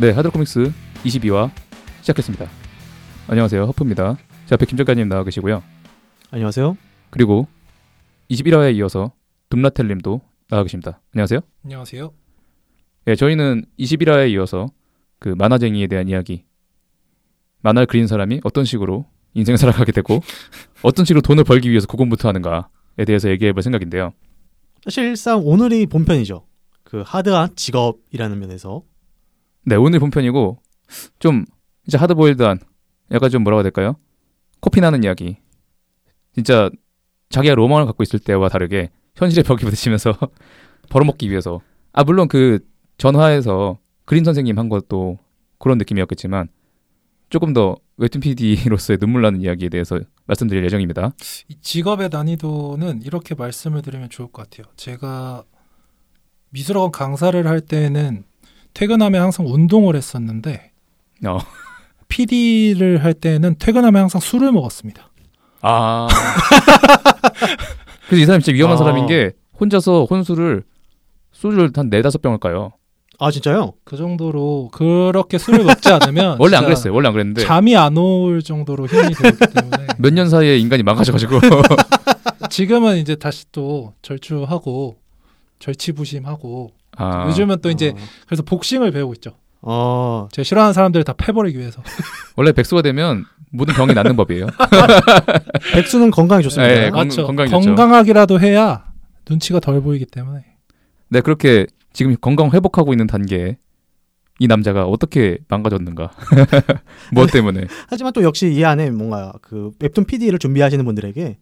네, 하드코믹스 22화 시작했습니다. 안녕하세요, 허프입니다. 제 앞에 김 작가님 나와 계시고요. 안녕하세요. 그리고 21화에 이어서 둠라텔님도 나와 계십니다. 안녕하세요. 안녕하세요. 예, 저희는 21화에 이어서 그 만화쟁이에 대한 이야기, 만화를 그린 사람이 어떤 식으로 인생을 살아가게 되고 어떤 식으로 돈을 벌기 위해서 고군부터 하는가에 대해서 얘기해볼 생각인데요. 사실상 오늘이 본편이죠. 그 하드한 직업이라는 면에서 네, 오늘 본편이고 좀 이제 하드보일드한 약간 좀 뭐라고 해야 될까요? 코피 나는 이야기. 진짜 자기가 로망을 갖고 있을 때와 다르게 현실에 벽이 부딪히면서 벌어먹기 위해서 아 물론 그 전화에서 그린 선생님 한 것도 그런 느낌이었겠지만 조금 더 웹툰 PD로서의 눈물 나는 이야기에 대해서 말씀드릴 예정입니다. 이 직업의 난이도는 이렇게 말씀을 드리면 좋을 것 같아요. 제가 미술학원 강사를 할 때는 퇴근하면 항상 운동을 했었는데 어. PD를 할 때는 퇴근하면 항상 술을 먹었습니다. 아. 그래서 이 사람이 진짜 위험한 아. 사람인 게 혼자서 혼술을 소주를 한 네다섯 병을 까요. 아 진짜요? 그 정도로 그렇게 술을 먹지 않으면 원래 안 그랬어요. 원래 안 그랬는데 잠이 안 올 정도로 힘이 들기 때문에 몇 년 사이에 인간이 망가져가지고 지금은 이제 다시 또 절주하고 절치부심하고 아. 요즘은 또 이제 그래서 복싱을 배우고 있죠. 어, 제가 싫어하는 사람들 다 패버리기 위해서. 원래 백수가 되면 모든 병이 낫는 법이에요. 백수는 건강에 좋습니다. 네, 건- 맞죠. 건강이 좋죠. 건강하기라도 해야 눈치가 덜 보이기 때문에. 네, 그렇게 지금 건강 회복하고 있는 단계에 이 남자가 어떻게 망가졌는가? 무엇 때문에? 하지만 또 역시 이 안에 뭔가 그 웹툰 PD를 준비하시는 분들에게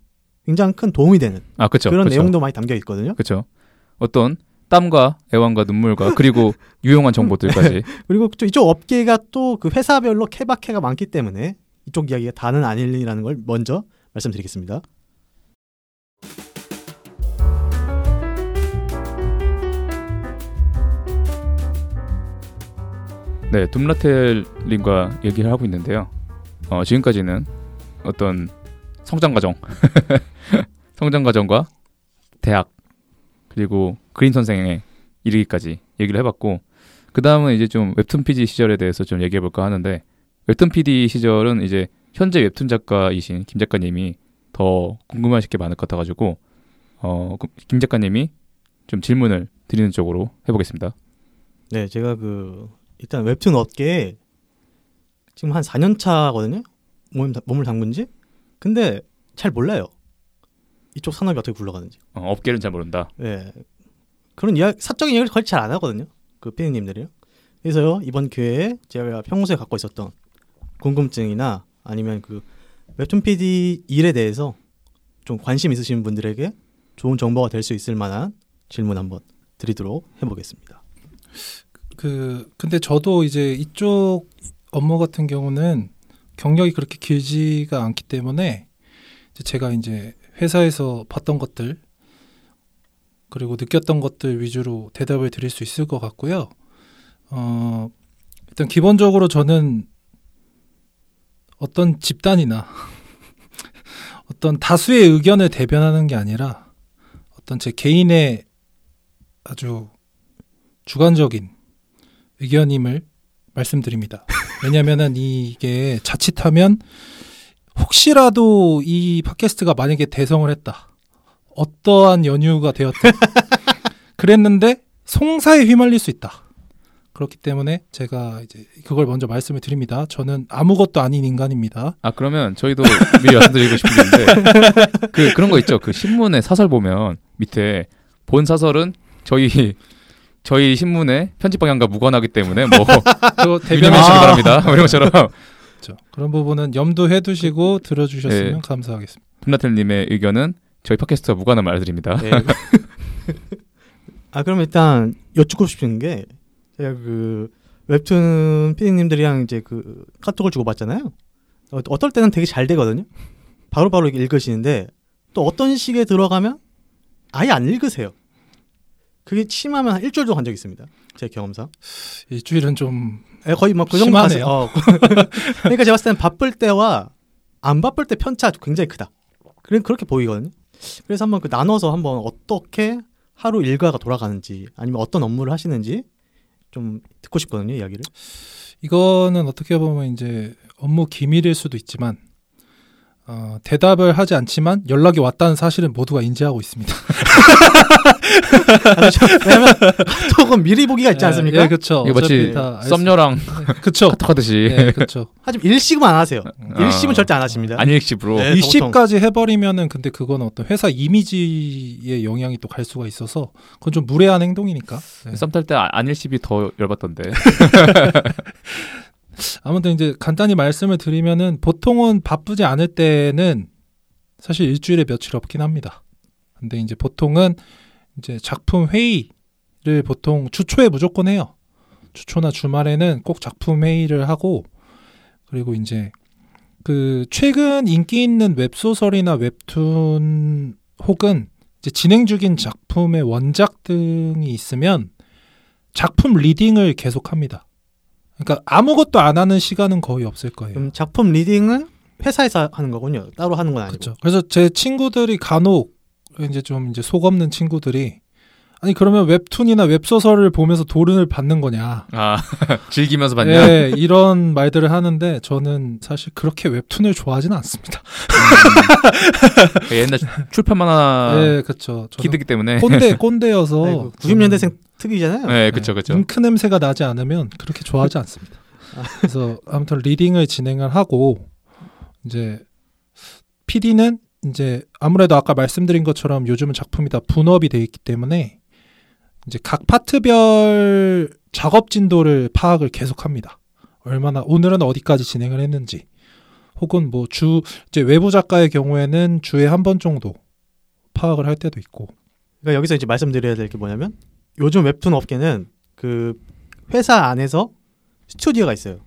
굉장히 큰 도움이 되는 아, 그렇죠. 그런 그렇죠. 내용도 많이 담겨 있거든요. 그렇죠. 어떤 땀과 애완과 눈물과 그리고 유용한 정보들까지. 그리고 또 이쪽 업계가 또 그 회사별로 케바케가 많기 때문에 이쪽 이야기가 다는 아니라는 걸 먼저 말씀드리겠습니다. 네, 둠라텔님과 얘기를 하고 있는데요. 어, 지금까지는 어떤 성장 과정, 성장 과정과 대학 그리고 그린 선생에 이르기까지 얘기를 해봤고 그 다음은 이제 좀 웹툰 PD 시절에 대해서 좀 얘기해볼까 하는데 웹툰 PD 시절은 이제 현재 웹툰 작가이신 김 작가님이 더 궁금하실 게 많을 것 같아가지고 어, 그- 김 작가님이 좀 질문을 드리는 쪽으로 해보겠습니다. 네, 제가 그 일단 웹툰 업계에 지금 한 4년 차거든요. 몸, 몸을 담근 지. 근데 잘 몰라요. 이쪽 산업이 어떻게 굴러가는지. 어, 업계는 잘 모른다. 예. 그런 이야기, 사적인 이야기를 거의 잘 안 하거든요. 그 피디님들이요. 그래서요, 이번 기회에 제가 평소에 갖고 있었던 궁금증이나 아니면 그 웹툰 PD 일에 대해서 좀 관심 있으신 분들에게 좋은 정보가 될 수 있을 만한 질문 한번 드리도록 해보겠습니다. 그 근데 저도 이제 이쪽 업무 같은 경우는 경력이 그렇게 길지가 않기 때문에 제가 이제 회사에서 봤던 것들 그리고 느꼈던 것들 위주로 대답을 드릴 수 있을 것 같고요. 어, 일단 기본적으로 저는 어떤 집단이나 어떤 다수의 의견을 대변하는 게 아니라 어떤 제 개인의 아주 주관적인 의견임을 말씀드립니다. 왜냐하면은 이게 자칫하면 혹시라도 이 팟캐스트가 만약에 대성을 했다. 어떠한 연유가 되었다. 그랬는데 송사에 휘말릴 수 있다. 그렇기 때문에 제가 이제 그걸 먼저 말씀을 드립니다. 저는 아무것도 아닌 인간입니다. 아 그러면 저희도 미리 말씀드리고 싶은 게 있는데 그 그런 거 있죠. 그 신문에 사설 보면 밑에 본 사설은 저희 저희 신문의 편집 방향과 무관하기 때문에 뭐 그 유념해 대변하시기 주시기 아. 바랍니다. 뭐 이런 것처럼 바랍니다. 그런 부분은 염두해 두시고 들어주셨으면 예. 감사하겠습니다. 둠나텔님의 의견은 저희 팟캐스트와 무관함을 알려드립니다. 네. 아 그럼 일단 여쭙고 싶은 게 제가 그 웹툰 피디님들이랑 이제 그 카톡을 주고 받잖아요. 어, 어떨 때는 되게 잘 되거든요. 바로 바로 읽으시는데 또 어떤 식에 들어가면 아예 안 읽으세요. 그게 심하면 한 일주일도 간적 있습니다. 제 경험상. 일주일은 좀 예, 거의 뭐 그 정도 심하네요. 갔어요. 어. 그러니까 제가 봤을 때는 바쁠 때와 안 바쁠 때 편차가 굉장히 크다. 그래 그렇게 보이거든요. 그래서 한번 그 나눠서 한번 어떻게 하루 일과가 돌아가는지 아니면 어떤 업무를 하시는지 좀 듣고 싶거든요 이야기를. 이거는 어떻게 보면 이제 업무 기밀일 수도 있지만 어, 대답을 하지 않지만 연락이 왔다는 사실은 모두가 인지하고 있습니다. 왜냐면 카톡은 미리 보기가 있지 않습니까? 예, 그렇죠. 이거 마치 썸녀랑 그렇죠. 카톡 하듯이 예, 그렇죠. 하지만 일식은 안 하세요. 어. 일식은 절대 안 하십니다. 안일식으로 네. 일시까지 해버리면은 근데 그건 어떤 회사 이미지에 영향이 또 갈 수가 있어서 그건 좀 무례한 행동이니까. 네. 썸탈 때 안일십이 더 열받던데. 아무튼 이제 간단히 말씀을 드리면은 보통은 바쁘지 않을 때는 사실 일주일에 며칠 없긴 합니다. 근데 이제 보통은 이제 작품 회의를 보통 주초에 무조건 해요. 주초나 주말에는 꼭 작품 회의를 하고 그리고 이제 그 최근 인기 있는 웹소설이나 웹툰 혹은 이제 진행 중인 작품의 원작 등이 있으면 작품 reading을 계속합니다. 그러니까 아무것도 안 하는 시간은 거의 없을 거예요. 그럼 작품 reading은 회사에서 하는 거군요. 따로 하는 건 아니고. 그렇죠. 그래서 제 친구들이 간혹 이제 좀 이제 속 없는 친구들이 아니 그러면 웹툰이나 웹소설을 보면서 돈을 받는 거냐? 아 즐기면서 봤냐? 예, 이런 말들을 하는데 저는 사실 그렇게 웹툰을 좋아하지는 않습니다. 그 옛날 출판 만화 예, 그렇죠. 기드기 때문에. 꼰대 꼰대여서 아이고, 90년대생 특이잖아요. 네, 그쵸, 그쵸. 잉크 냄새가 나지 않으면 그렇게 좋아하지 않습니다. 그래서 아무튼 리딩을 진행을 하고 이제 PD는 이제 아무래도 아까 말씀드린 것처럼 요즘은 작품이 다 분업이 돼 있기 때문에 이제 각 파트별 작업 진도를 파악을 계속합니다. 얼마나 오늘은 어디까지 진행을 했는지 혹은 뭐 주 이제 외부 작가의 경우에는 주에 한 번 정도 파악을 할 때도 있고 그러니까 여기서 이제 말씀드려야 될 게 뭐냐면 요즘 웹툰 업계는 그 회사 안에서 스튜디오가 있어요.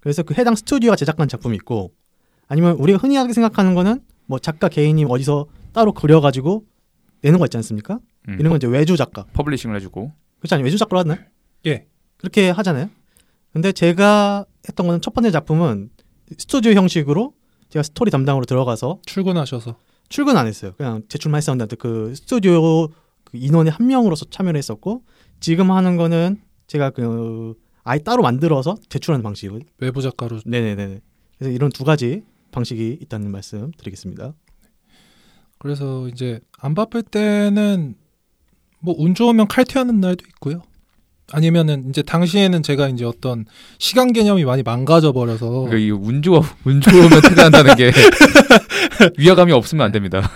그래서 그 해당 스튜디오가 제작한 작품이 있고 아니면 우리가 흔히 하게 생각하는 거는 뭐 작가 개인이 어디서 따로 그려가지고 내는 거 있지 않습니까? 음, 이런 건 이제 외주 작가. publishing을 해주고. 그렇지 않아요? 외주 작가로 하나요? 예. 그렇게 하잖아요. 근데 제가 했던 거는 첫 번째 작품은 스튜디오 형식으로 제가 스토리 담당으로 들어가서 출근하셔서 출근 안 했어요. 그냥 제출만 했었는데 그 스튜디오 그 인원의 한 명으로서 참여를 했었고 지금 하는 거는 제가 그 아예 따로 만들어서 제출하는 방식을 외부 작가로 네네네. 그래서 이런 두 가지 방식이 있다는 말씀 드리겠습니다. 그래서 이제 안 바쁠 때는 뭐 운 좋으면 칼퇴하는 날도 있고요. 아니면은 이제 당시에는 제가 이제 어떤 시간 개념이 많이 망가져 버려서 그러니까 이운 좋아 운 좋으면 퇴근한다는 게 위화감이 없으면 안 됩니다.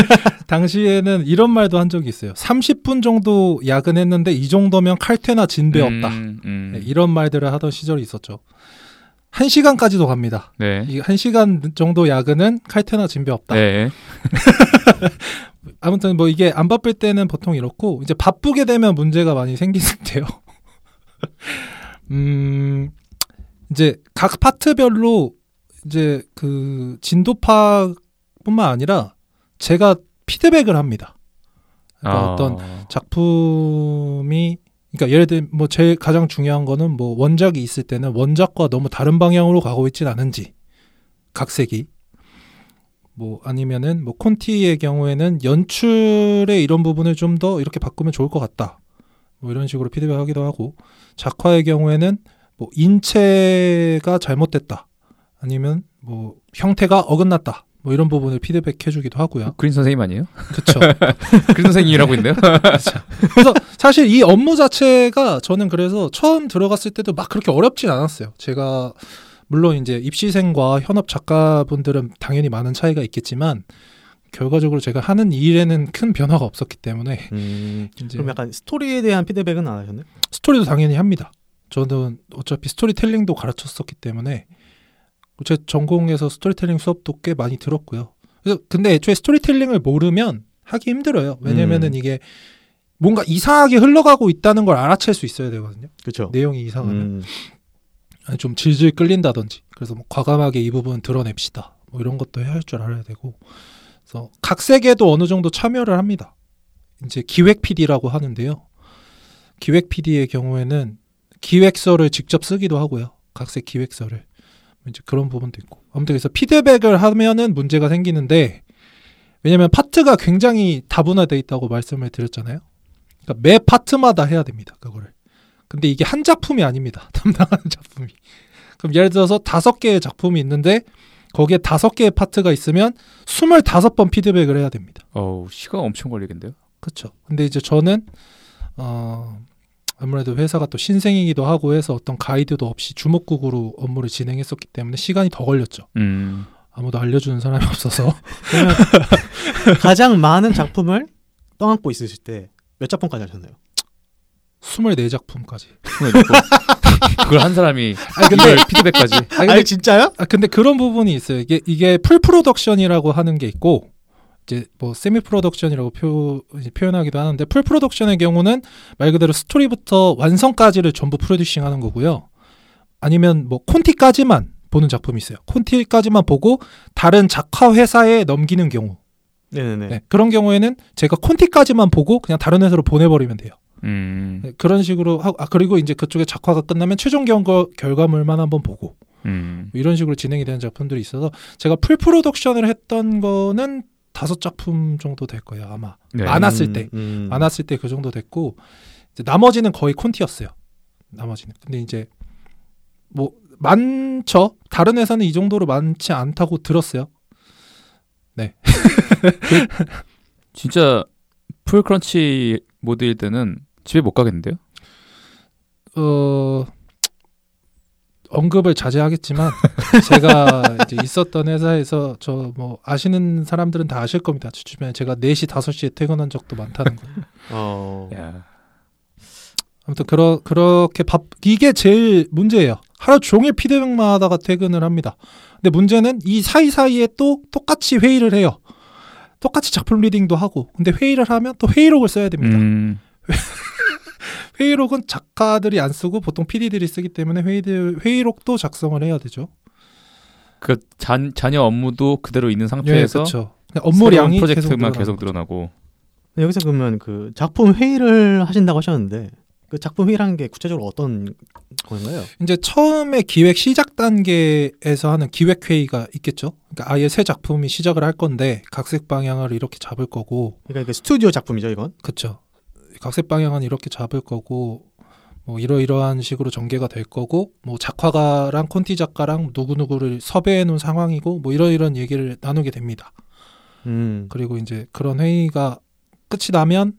당시에는 이런 말도 한 적이 있어요. 30분 정도 야근했는데 이 정도면 칼퇴나 진배 없다. 음, 음. 네, 이런 말들을 하던 시절이 있었죠. 한 시간까지도 갑니다. 네. 이한 시간 정도 야근은 칼퇴나 진배 없다. 네. 아무튼 뭐 이게 안 바쁠 때는 보통 이렇고 이제 바쁘게 되면 문제가 많이 생기는데요. 음 이제 각 파트별로 이제 그 진도 파뿐만 아니라 제가 피드백을 합니다. 그러니까 아, 어떤 작품이 그러니까 예를 들면 뭐 제일 가장 중요한 거는 뭐 원작이 있을 때는 원작과 너무 다른 방향으로 가고 있진 않은지 각색이 뭐 아니면은 뭐 콘티의 경우에는 연출의 이런 부분을 좀 더 이렇게 바꾸면 좋을 것 같다. 뭐 이런 식으로 피드백하기도 하고 작화의 경우에는 뭐 인체가 잘못됐다. 아니면 뭐 형태가 어긋났다. 뭐 이런 부분을 피드백 해주기도 하고요. 그린 선생님 아니에요? 그렇죠. 그린 선생님이라고 있네요. 그래서 사실 이 업무 자체가 저는 그래서 처음 들어갔을 때도 막 그렇게 어렵진 않았어요. 제가 물론 이제 입시생과 현업 작가분들은 당연히 많은 차이가 있겠지만 결과적으로 제가 하는 일에는 큰 변화가 없었기 때문에 이제 그럼 약간 스토리에 대한 피드백은 안 하셨나요? 스토리도 당연히 합니다. 저는 어차피 스토리텔링도 가르쳤었기 때문에 제 전공에서 스토리텔링 수업도 꽤 많이 들었고요. 그래서 근데 애초에 스토리텔링을 모르면 하기 힘들어요. 왜냐면은 음. 이게 뭔가 이상하게 흘러가고 있다는 걸 알아챌 수 있어야 되거든요. 그렇죠. 내용이 이상하면 음, 아니, 좀 질질 끌린다든지 그래서 뭐 과감하게 이 부분 드러냅시다. 뭐 이런 것도 해야 할 줄 알아야 되고 그래서 각색에도 어느 정도 참여를 합니다. 이제 기획 PD라고 하는데요. 기획 PD의 경우에는 기획서를 직접 쓰기도 하고요. 각색 기획서를 이제 그런 부분도 있고 아무튼 그래서 피드백을 하면은 문제가 생기는데 왜냐면 파트가 굉장히 다분화돼 있다고 말씀을 드렸잖아요. 그러니까 매 파트마다 해야 됩니다. 그거를 근데 이게 한 작품이 아닙니다. 담당하는 작품이. 그럼 예를 들어서 다섯 개의 작품이 있는데 거기에 다섯 개의 파트가 있으면 스물다섯 번 피드백을 해야 됩니다. 어우 시간 엄청 걸리겠는데요. 그렇죠. 근데 이제 저는 어 아무래도 회사가 또 신생이기도 하고 해서 어떤 가이드도 없이 주먹국으로 업무를 진행했었기 때문에 시간이 더 걸렸죠. 음. 아무도 알려주는 사람이 없어서 가장 많은 작품을 떠안고 있으실 때 몇 작품까지 하셨나요? 24작품까지. 그걸 한 사람이 아 근데 피드백까지. 아 근데, 아니 진짜요? 아, 근데 그런 부분이 있어요. 이게 이게 full production이라고 하는 게 있고 이제 뭐 semi production이라고 표, 이제 표현하기도 하는데 full production의 경우는 말 그대로 스토리부터 완성까지를 전부 producing 하는 거고요. 아니면 뭐 콘티까지만 보는 작품이 있어요. 콘티까지만 보고 다른 작화 회사에 넘기는 경우. 네네네. 네, 그런 경우에는 제가 콘티까지만 보고 그냥 다른 회사로 보내버리면 돼요. 음. 네, 그런 식으로 하고 아 그리고 이제 그쪽에 작화가 끝나면 최종 경거 결과물만 한번 보고 음. 뭐 이런 식으로 진행이 되는 작품들이 있어서 제가 풀 프로덕션을 했던 거는 다섯 작품 정도 될 거예요 아마. 네. 많았을 때. 음. 많았을 때 그 정도 됐고 이제 나머지는 거의 콘티였어요. 나머지는. 근데 이제 뭐 많죠. 다른 회사는 이 정도로 많지 않다고 들었어요. 진짜 풀 크런치 모드일 때는 집에 못 가겠는데요? 어 언급을 자제하겠지만 제가 이제 있었던 회사에서 저 뭐 아시는 사람들은 다 아실 겁니다. 주변에 제가 4시 5시에 퇴근한 적도 많다는 거. 어. 야. 아무튼 그러 그렇게 밥 이게 제일 문제예요. 하루 종일 피드백만 하다가 퇴근을 합니다. 근데 문제는 이 사이사이에 또 똑같이 회의를 해요. 똑같이 작품 리딩도 하고. 근데 회의를 하면 또 회의록을 써야 됩니다. 음. 회의록은 작가들이 안 쓰고 보통 PD들이 쓰기 때문에 회의들 회의록도 작성을 해야 되죠. 그 잔, 자녀 업무도 그대로 있는 예, 상태에서 그렇죠. 업무량이 프로젝트만 계속, 계속 늘어나고 근데 여기서 그러면 그 작품 회의를 하신다고 하셨는데 그 작품 회의라는 게 구체적으로 어떤 건가요? 이제 처음에 기획 시작 단계에서 하는 기획 회의가 있겠죠. 그러니까 아예 새 작품이 시작을 할 건데 각색 방향을 이렇게 잡을 거고, 그러니까 이게 스튜디오 작품이죠, 이건. 그렇죠. 각색 방향은 이렇게 잡을 거고, 뭐 이러이러한 식으로 전개가 될 거고, 뭐 작화가랑 콘티 작가랑 누구 누구를 섭외해 놓은 상황이고, 뭐 이러이러한 얘기를 나누게 됩니다. 음. 그리고 이제 그런 회의가 끝이 나면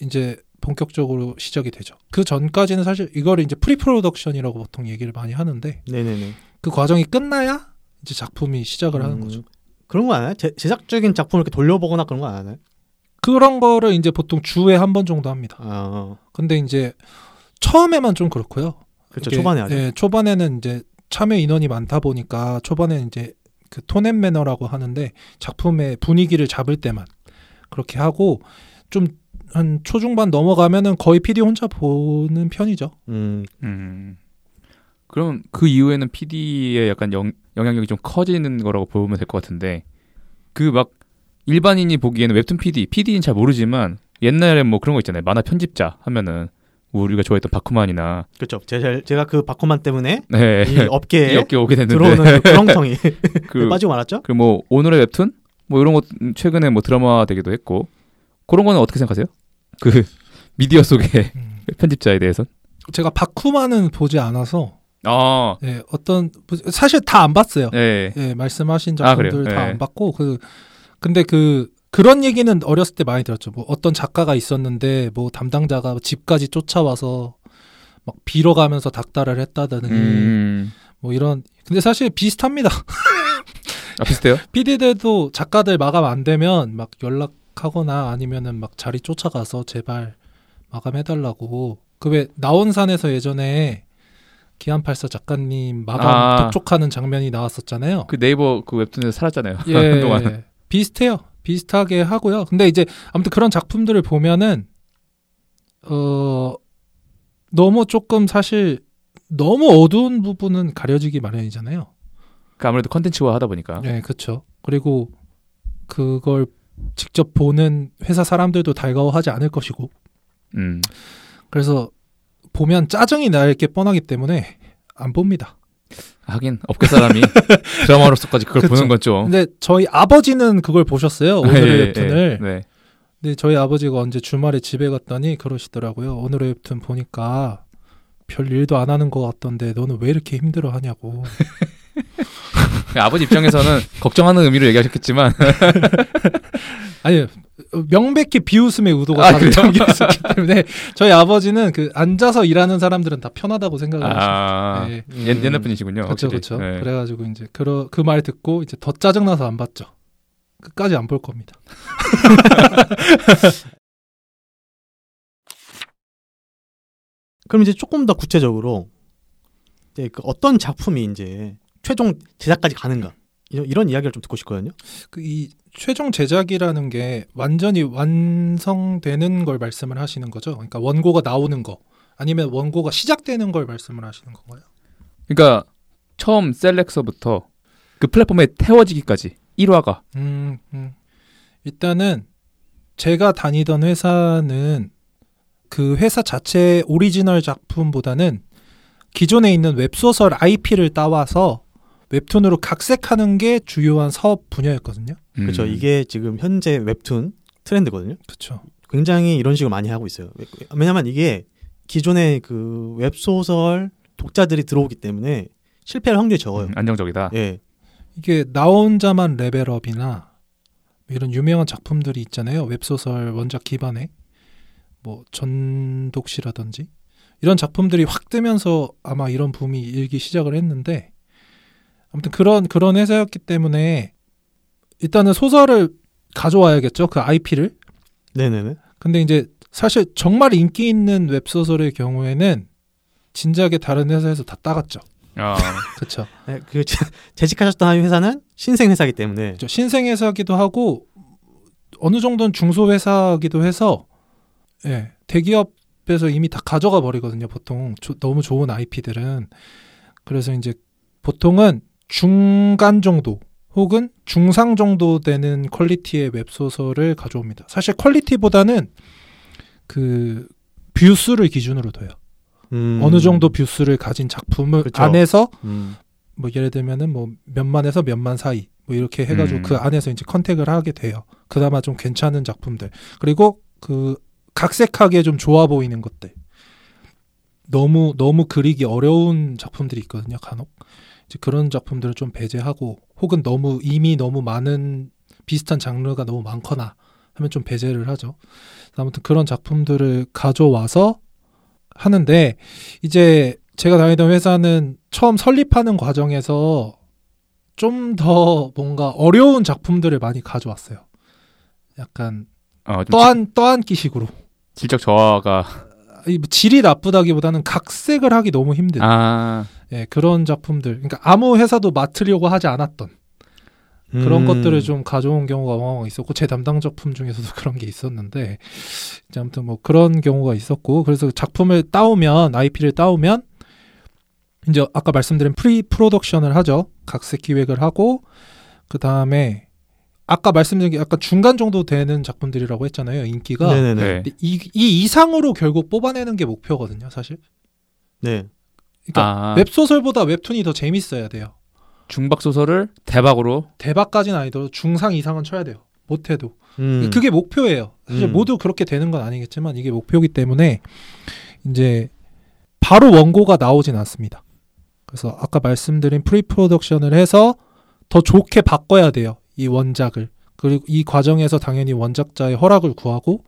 이제 본격적으로 시작이 되죠. 그 전까지는 사실 이거를 이제 pre production이라고 보통 얘기를 많이 하는데 네네네. 그 과정이 끝나야 이제 작품이 시작을 하는 음, 거죠. 그런 거안 하나요? 제, 제작적인 작품을 이렇게 돌려보거나 그런 거 안 하나요? 그런 거를 이제 보통 주에 한 번 정도 합니다. 아, 근데 이제 처음에만 좀 그렇고요. 그렇죠. 초반에 하죠. 예, 초반에는 이제 참여 인원이 많다 보니까 초반에는 이제 그 톤앤 매너라고 하는데 작품의 분위기를 잡을 때만 그렇게 하고 좀 한 초중반 넘어가면은 거의 PD 혼자 보는 편이죠. 음, 음. 그럼 그 이후에는 PD의 약간 영, 영향력이 좀 커지는 거라고 보면 될 것 같은데 그 막 일반인이 보기에는 웹툰 PD, PD는 잘 모르지만 옛날에 뭐 그런 거 있잖아요. 만화 편집자 하면은 우리가 좋아했던 바쿠만이나 그렇죠. 제가, 제가 그 바코만 때문에 네. 이 업계에 이 업계 오게 됐는데 들어오는 그 구렁텅이 그, 빠지고 말았죠. 그 뭐 오늘의 웹툰 뭐 이런 것 최근에 뭐 드라마 되기도 했고 그런 거는 어떻게 생각하세요? 그 미디어 속의 편집자에 대해서? 제가 바쿠만은 보지 않아서 아, 예, 어떤 사실 다 안 봤어요. 네. 예, 말씀하신 아? 작품들 다 예. 안 봤고 그 근데 그 그런 얘기는 어렸을 때 많이 들었죠. 뭐 어떤 작가가 있었는데 뭐 담당자가 집까지 쫓아와서 막 빌어가면서 닥달을 했다더니 음, 뭐 이런 근데 사실 비슷합니다. 아 비슷해요? PD들도 작가들 마감 안 되면 막 연락하거나 아니면은 막 자리 쫓아가서 제발 마감해달라고 그 왜 나온산에서 예전에 기안84 작가님 마감 아. 독촉하는 장면이 나왔었잖아요. 그 네이버 그 웹툰에서 살았잖아요. 예, 한동안. 비슷해요. 비슷하게 하고요. 근데 이제 아무튼 그런 작품들을 보면은 어 너무 조금 사실 너무 어두운 부분은 가려지기 마련이잖아요. 그 아무래도 컨텐츠화 하다 보니까. 네, 그렇죠. 그리고 그걸 직접 보는 회사 사람들도 달가워하지 않을 것이고 음. 그래서 보면 짜증이 날 게 뻔하기 때문에 안 봅니다. 하긴 업계 사람이 드라마로서까지 그걸 그쵸. 보는 건 좀. 근데 저희 아버지는 그걸 보셨어요. 오늘의 예, 예, 웹툰을. 예. 네. 근데 저희 아버지가 언제 주말에 집에 갔더니 그러시더라고요. 오늘의 웹툰 보니까 별 일도 안 하는 것 같던데 너는 왜 이렇게 힘들어 하냐고. 아버지 입장에서는 걱정하는 의미로 얘기하셨겠지만 아니 명백히 비웃음의 의도가 아? 담겨 있었기 때문에 저희 아버지는 그 앉아서 일하는 사람들은 다 편하다고 생각을. 아 네. 옛, 옛날 분이시군요. 그렇죠. 그렇죠. 네. 그래가지고 이제 그그말 듣고 이제 더 짜증 나서 안 봤죠. 끝까지 안 볼 겁니다. 그럼 이제 조금 더 구체적으로 네, 그 어떤 작품이 이제 최종 제작까지 가는가 이런, 이런 이야기를 좀 듣고 싶거든요. 그 이 최종 제작이라는 게 완전히 완성되는 걸 말씀을 하시는 거죠. 그러니까 원고가 나오는 거 아니면 원고가 시작되는 걸 말씀을 하시는 건가요? 그러니까 처음 select서부터 그 플랫폼에 태워지기까지 1화가 음, 음. 일단은 제가 다니던 회사는 그 회사 자체의 오리지널 작품보다는 기존에 있는 웹소설 IP를 따와서 웹툰으로 각색하는 게 주요한 사업 분야였거든요. 음. 그렇죠. 이게 지금 현재 웹툰 트렌드거든요. 그렇죠. 굉장히 이런 식으로 많이 하고 있어요. 왜- 왜냐면 이게 기존의 그 웹소설 독자들이 들어오기 때문에 실패할 확률이 적어요. 음, 안정적이다. 예. 이게 나 혼자만 레벨업이나 이런 유명한 작품들이 있잖아요. 웹소설 원작 기반의 뭐 전독시라든지 이런 작품들이 확 뜨면서 아마 이런 붐이 일기 시작을 했는데 아무튼 그런 그런 회사였기 때문에 일단은 소설을 가져와야겠죠. 그 IP를. 네네네. 근데 이제 사실 정말 인기 있는 웹소설의 경우에는 진작에 다른 회사에서 다 따갔죠. 아, 그렇죠. 네, 그 재- 재직하셨던 회사는 신생 회사이기 때문에 그렇죠. 신생 회사기도 하고 어느 정도는 중소 회사기도 해서 예, 대기업에서 이미 다 가져가 버리거든요. 보통 조- 너무 좋은 IP들은 그래서 이제 보통은 중간 정도 혹은 중상 정도 되는 quality의 웹소설을 가져옵니다. 사실 quality보다는 그 view수를 기준으로 둬요. 음. 어느 정도 view수를 가진 작품을 그쵸. 안에서 음. 뭐 예를 들면은 뭐 몇만에서 몇만 사이 뭐 이렇게 해가지고 음. 그 안에서 이제 contact을 하게 돼요. 그나마 좀 괜찮은 작품들 그리고 그 각색하기에 좀 좋아 보이는 것들 너무 너무 그리기 어려운 작품들이 있거든요. 간혹 그런 작품들을 좀 배제하고 혹은 너무 이미 너무 많은 비슷한 장르가 너무 많거나 하면 좀 배제를 하죠. 아무튼 그런 작품들을 가져와서 하는데 이제 제가 다니던 회사는 처음 설립하는 과정에서 좀 더 뭔가 어려운 작품들을 많이 가져왔어요. 약간 어, 좀 떠안 떠안기식으로 질- 질적 저하가 이 질이 나쁘다기보다는 각색을 하기 너무 힘든 아, 예, 그런 작품들. 그러니까 아무 회사도 맡으려고 하지 않았던 그런 음. 것들을 좀 가져온 경우가 왕왕 있었고 제 담당 작품 중에서도 그런 게 있었는데 이제 아무튼 뭐 그런 경우가 있었고 그래서 작품을 따오면 IP를 따오면 이제 아까 말씀드린 pre production을 하죠 각색 기획을 하고 그 다음에 아까 말씀드린 게 약간 중간 정도 되는 작품들이라고 했잖아요 인기가 이, 이 이상으로 결국 뽑아내는 게 목표거든요 사실 네. 그러니까 아, 웹소설보다 웹툰이 더 재밌어야 돼요 중박 소설을 대박으로 대박까지는 아니더라도 중상 이상은 쳐야 돼요 못해도 음. 그게 목표예요. 사실 음. 모두 그렇게 되는 건 아니겠지만 이게 목표이기 때문에 이제 바로 원고가 나오진 않습니다. 그래서 아까 말씀드린 pre production을 해서 더 좋게 바꿔야 돼요. 이 원작을. 그리고 이 과정에서 당연히 원작자의 허락을 구하고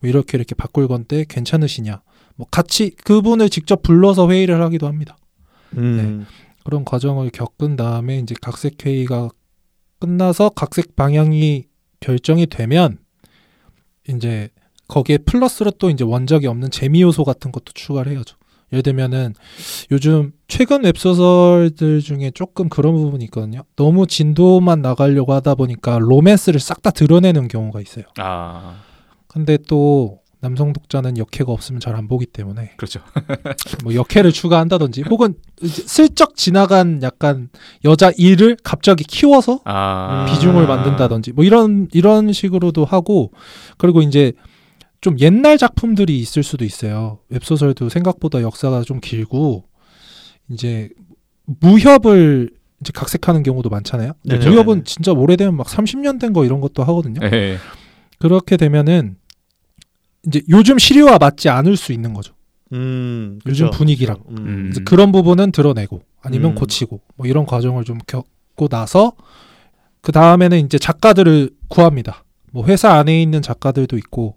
뭐 이렇게 이렇게 바꿀 건데 괜찮으시냐. 뭐 같이 그분을 직접 불러서 회의를 하기도 합니다. 음. 그런 과정을 겪은 다음에 이제 각색 회의가 끝나서 각색 방향이 결정이 되면 이제 거기에 플러스로 또 이제 원작이 없는 재미 요소 같은 것도 추가를 해야죠. 예를 들면은 요즘 최근 웹소설들 중에 조금 그런 부분이 있거든요. 너무 진도만 나가려고 하다 보니까 로맨스를 싹 다 드러내는 경우가 있어요. 아, 근데 또 남성 독자는 역해가 없으면 잘 안 보기 때문에 그렇죠. 뭐 역해를 추가한다든지 혹은 슬쩍 지나간 약간 여자 일을 갑자기 키워서 아, 비중을 만든다든지 뭐 이런 이런 식으로도 하고 그리고 이제 좀 옛날 작품들이 있을 수도 있어요. 웹소설도 생각보다 역사가 좀 길고 이제 무협을 이제 각색하는 경우도 많잖아요. 네네. 무협은 진짜 오래되면 막 30년 된 거 이런 것도 하거든요. 예. 그렇게 되면은 이제 요즘 시류와 맞지 않을 수 있는 거죠. 음, 요즘 그쵸. 분위기랑. 음. 음. 그래서 그런 부분은 드러내고 아니면 음. 고치고 뭐 이런 과정을 좀 겪고 나서 그 다음에는 이제 작가들을 구합니다. 뭐 회사 안에 있는 작가들도 있고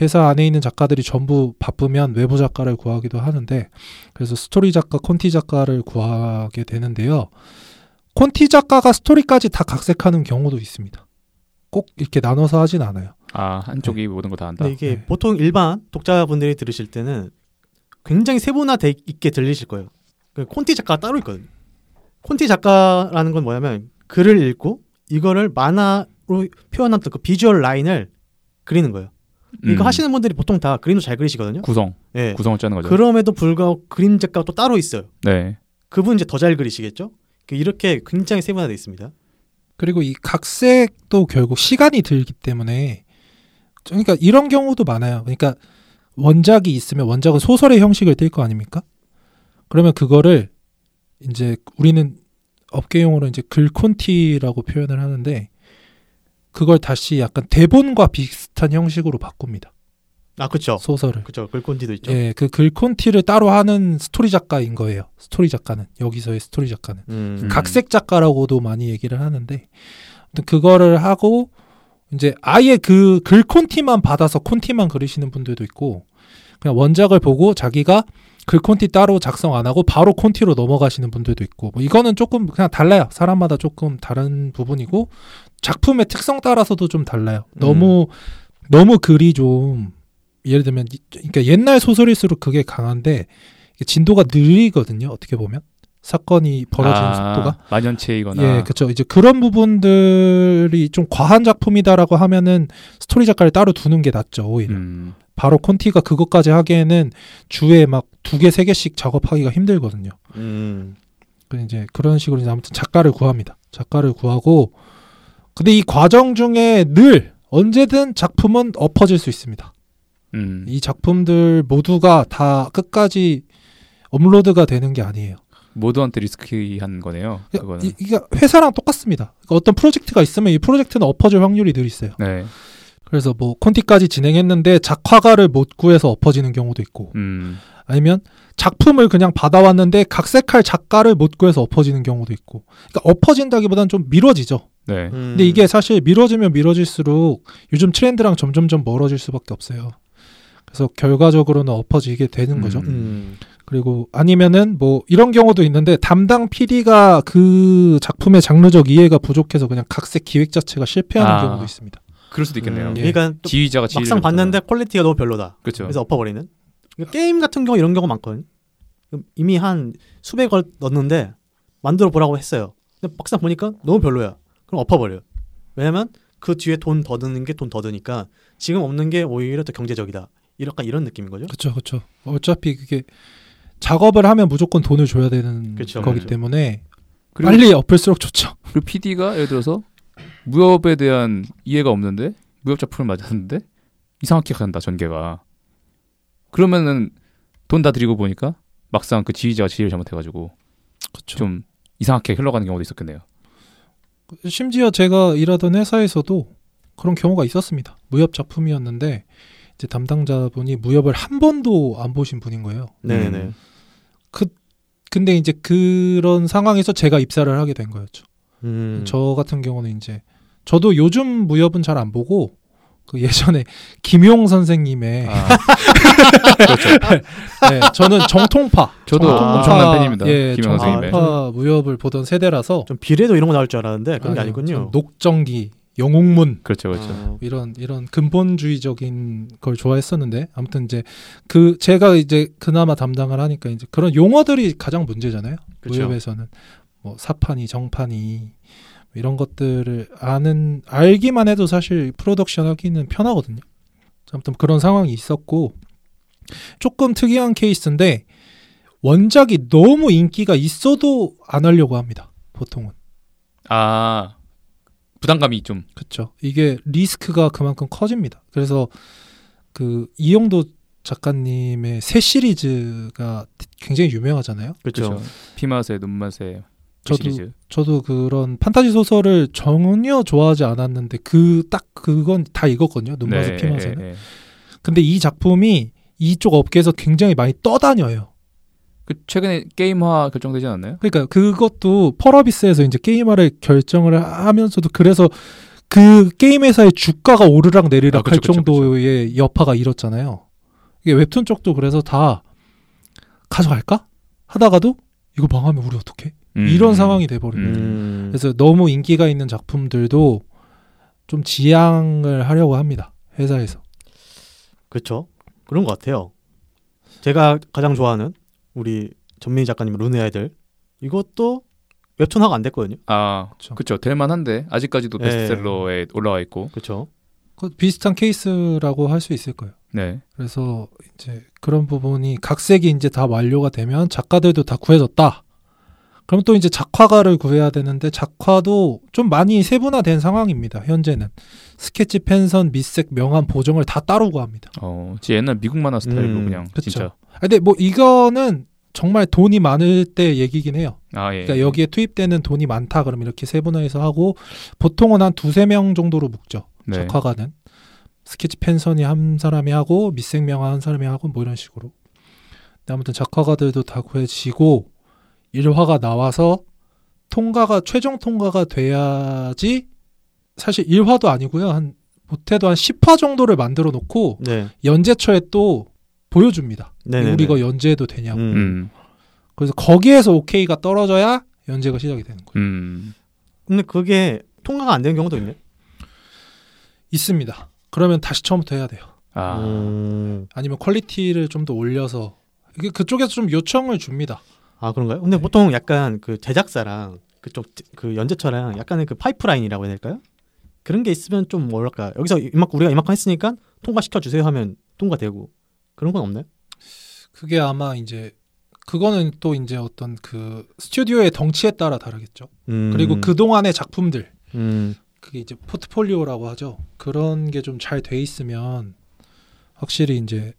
회사 안에 있는 작가들이 전부 바쁘면 외부 작가를 구하기도 하는데 그래서 스토리 작가, 콘티 작가를 구하게 되는데요. 콘티 작가가 스토리까지 다 각색하는 경우도 있습니다. 꼭 이렇게 나눠서 하진 않아요. 아 한쪽이 모든 거 다 한다. 근데 이게 네. 보통 일반 독자분들이 들으실 때는 굉장히 세분화돼 있게 들리실 거예요. 그 콘티 작가가 따로 있거든요. 콘티 작가라는 건 뭐냐면 글을 읽고 이거를 만화로 표현한 그 비주얼 라인을 그리는 거예요. 이거 음. 하시는 분들이 보통 다 그림도 잘 그리시거든요. 구성 예. 구성을 짜는 거죠. 그럼에도 불구하고 그림 작가가 또 따로 있어요. 네. 그분 이제 더 잘 그리시겠죠? 그 이렇게 굉장히 세분화돼 있습니다. 그리고 이 각색도 결국 시간이 들기 때문에 그러니까 이런 경우도 많아요. 그러니까 원작이 있으면 원작은 소설의 형식을 띨 거 아닙니까? 그러면 그거를 이제 우리는 업계 용어로 이제 글콘티라고 표현을 하는데 그걸 다시 약간 대본과 비슷한 형식으로 바꿉니다. 아, 그렇죠. 소설을. 그렇죠. 글콘티도 있죠. 예, 그 글콘티를 따로 하는 스토리 작가인 거예요. 스토리 작가는 여기서의 스토리 작가는. 음. 음. 각색 작가라고도 많이 얘기를 하는데 그거를 하고 이제 아예 그 글 콘티만 받아서 콘티만 그리시는 분들도 있고 그냥 원작을 보고 자기가 글 콘티 따로 작성 안 하고 바로 콘티로 넘어가시는 분들도 있고 뭐 이거는 조금 그냥 달라요. 사람마다 조금 다른 부분이고 작품의 특성 따라서도 좀 달라요. 너무 너무 글이 좀 예를 들면 이- 그러니까 옛날 소설일수록 그게 강한데 진도가 느리거든요 어떻게 보면 사건이 벌어지는 아, 속도가 만연체이거나 예, 그렇죠. 이제 그런 부분들이 좀 과한 작품이다라고 하면은 스토리 작가를 따로 두는 게 낫죠, 오히려. 음. 바로 콘티가 그것까지 하기에는 주에 막 두 개, 세 개씩 작업하기가 힘들거든요. 음. 그 이제 그런 식으로 이제 아무튼 작가를 구합니다. 작가를 구하고 근데 이 과정 중에 늘 언제든 작품은 엎어질 수 있습니다. 음. 이 작품들 모두가 다 끝까지 업로드가 되는 게 아니에요. 모두한테 리스키한 거네요. 그거는. 이, 이게 회사랑 똑같습니다. 그러니까 어떤 프로젝트가 있으면 이 프로젝트는 엎어질 확률이 늘 있어요. 네. 그래서 뭐 콘티까지 진행했는데 작화가를 못 구해서 엎어지는 경우도 있고 음. 아니면 작품을 그냥 받아왔는데 각색할 작가를 못 구해서 엎어지는 경우도 있고 그러니까 엎어진다기보다는 좀 미뤄지죠. 네. 음. 근데 이게 사실 미뤄지면 미뤄질수록 요즘 트렌드랑 점점점 멀어질 수밖에 없어요. 그래서 결과적으로는 엎어지게 되는 거죠. 음. 음. 그리고 아니면은 뭐 이런 경우도 있는데 담당 PD가 그 작품의 장르적 이해가 부족해서 그냥 각색 기획 자체가 실패하는 아. 경우도 있습니다. 그럴 수도 있겠네요. 음, 예. 그러니까 또 지휘자가 막상 봤는데 quality가 너무 별로다. 그렇죠. 그래서 엎어버리는. 그러니까 게임 같은 경우 이런 경우 많거든. 요 이미 한 수백을 넣었는데 만들어 보라고 했어요. 근데 막상 보니까 너무 별로야. 그럼 엎어버려요. 왜냐면 그 뒤에 돈 더 드는 게 돈 더 드니까 지금 없는 게 오히려 더 경제적이다. 약간 이런 느낌인 거죠. 그렇죠, 그렇죠. 어차피 그게 작업을 하면 무조건 돈을 줘야 되는 그쵸, 거기 그쵸. 때문에 그리고, 빨리 엎을수록 좋죠. 그리고 PD가 예를 들어서 무협에 대한 이해가 없는데 무협 작품을 맞았는데 이상하게 간다 전개가. 그러면은 돈 다 드리고 보니까 막상 그 지휘자가 지휘를 잘못해가지고 그렇죠. 좀 이상하게 흘러가는 경우도 있었겠네요. 심지어 제가 일하던 회사에서도 그런 경우가 있었습니다. 무협 작품이었는데 이제 담당자분이 무협을 한 번도 안 보신 분인 거예요. 네네. 음. 근데 이제 그런 상황에서 제가 입사를 하게 된 거였죠. 음. 저 같은 경우는 이제 저도 요즘 무협은 잘 안 보고 그 예전에 김용 선생님의 아, 네, 저는 정통파 저도 아. 엄청난 팬입니다. 예, 김영 선생님의. 정통파 무협을 보던 세대라서 좀 비례도 이런 거 나올 줄 알았는데 그런 게 아니요, 아니군요. 전 녹정기, 영웅문 그렇죠, 그렇죠. 어. 이런 이런 근본주의적인 걸 좋아했었는데 아무튼 이제 그 제가 이제 그나마 담당을 하니까 이제 그런 용어들이 가장 문제잖아요. 그쵸. 무협에서는 뭐 사판이 정판이 이런 것들을 아는 알기만 해도 사실 프로덕션 하기는 편하거든요. 아무튼 그런 상황이 있었고 조금 특이한 케이스인데 원작이 너무 인기가 있어도 안 하려고 합니다. 보통은. 아 부담감이 좀 그렇죠. 이게 리스크가 그만큼 커집니다. 그래서 그 이용도 작가님의 새 시리즈가 굉장히 유명하잖아요. 그렇죠. 그렇죠. 피맛에 눈맛에 저도 시리즈. 저도 그런 판타지 소설을 전혀 좋아하지 않았는데 그 딱 그건 다 읽었거든요. 눈맛에 피맛에는. 예, 예. 근데 이 작품이 이쪽 업계에서 굉장히 많이 떠다녀요. 그 최근에 게임화 결정되지 않았나요? 그러니까 그것도 펄어비스에서 이제 게임화를 결정을 하면서도 그래서 그 게임 회사의 주가가 오르락 내리락 아, 그쵸, 할 그쵸, 정도의 여파가 일었잖아요. 이게 웹툰 쪽도 그래서 다 가져갈까 하다가도 이거 망하면 우리 어떡해? 음. 이런 상황이 돼버린 거예요. 음. 그래서 너무 인기가 있는 작품들도 좀 지양을 하려고 합니다. 회사에서. 그렇죠. 그런 것 같아요. 제가 가장 좋아하는 우리 전민희 작가님 룬의 아이들 이것도 웹툰화가 안 됐거든요. 아, 그쵸. 그렇죠. 될만한데 아직까지도 예. 베스트셀러에 올라와 있고. 그렇죠. 그 비슷한 케이스라고 할 수 있을 거예요. 네. 그래서 이제 그런 부분이 각색이 이제 다 완료가 되면 작가들도 다 구해졌다. 그럼 또 이제 작화가를 구해야 되는데 작화도 좀 많이 세분화된 상황입니다. 현재는 스케치, 펜선, 밑색, 명암, 보정을 다 따로 구합니다. 어, 제 옛날 미국 만화 스타일로 음, 그냥 그쵸. 진짜. 아, 근데 뭐 이거는 정말 돈이 많을 때 얘기긴 해요. 아, 예. 그러니까 여기에 투입되는 돈이 많다 그러면 이렇게 세분화해서 하고 보통은 한 두세 명 정도로 묶죠. 네. 작화가는 스케치 펜선이 한 사람이 하고 밑색 명화 한 사람이 하고 뭐 이런 식으로. 근데 아무튼 작화가들도 다 구해지고 일화가 나와서 통과가 최종 통과가 돼야지 사실 일화도 아니고요. 한 못해도 한 10화 정도를 만들어 놓고 네. 연재처에 또 보여줍니다. 네네네. 우리 이거 연재해도 되냐고. 음. 음. 그래서 거기에서 오케이가 떨어져야 연재가 시작이 되는 거예요. 음. 근데 그게 통과가 안 되는 경우도 있네. 있습니다. 그러면 다시 처음부터 해야 돼요. 아. 음. 아니면 quality를 좀 더 올려서 이게 그쪽에서 좀 요청을 줍니다. 아 그런가요? 근데 보통 약간 그 제작사랑 그쪽 그 연재처랑 약간의 그 파이프라인이라고 해야 될까요? 그런 게 있으면 좀 뭐랄까 여기서 이만큼 우리가 이만큼 했으니까 통과시켜 주세요 하면 통과되고 그런 건 없나요? 그게 아마 이제 그거는 또 이제 어떤 그 스튜디오의 덩치에 따라 다르겠죠. 음. 그리고 그 동안의 작품들 음. 그게 이제 포트폴리오라고 하죠. 그런 게 좀 잘 돼 있으면 확실히 이제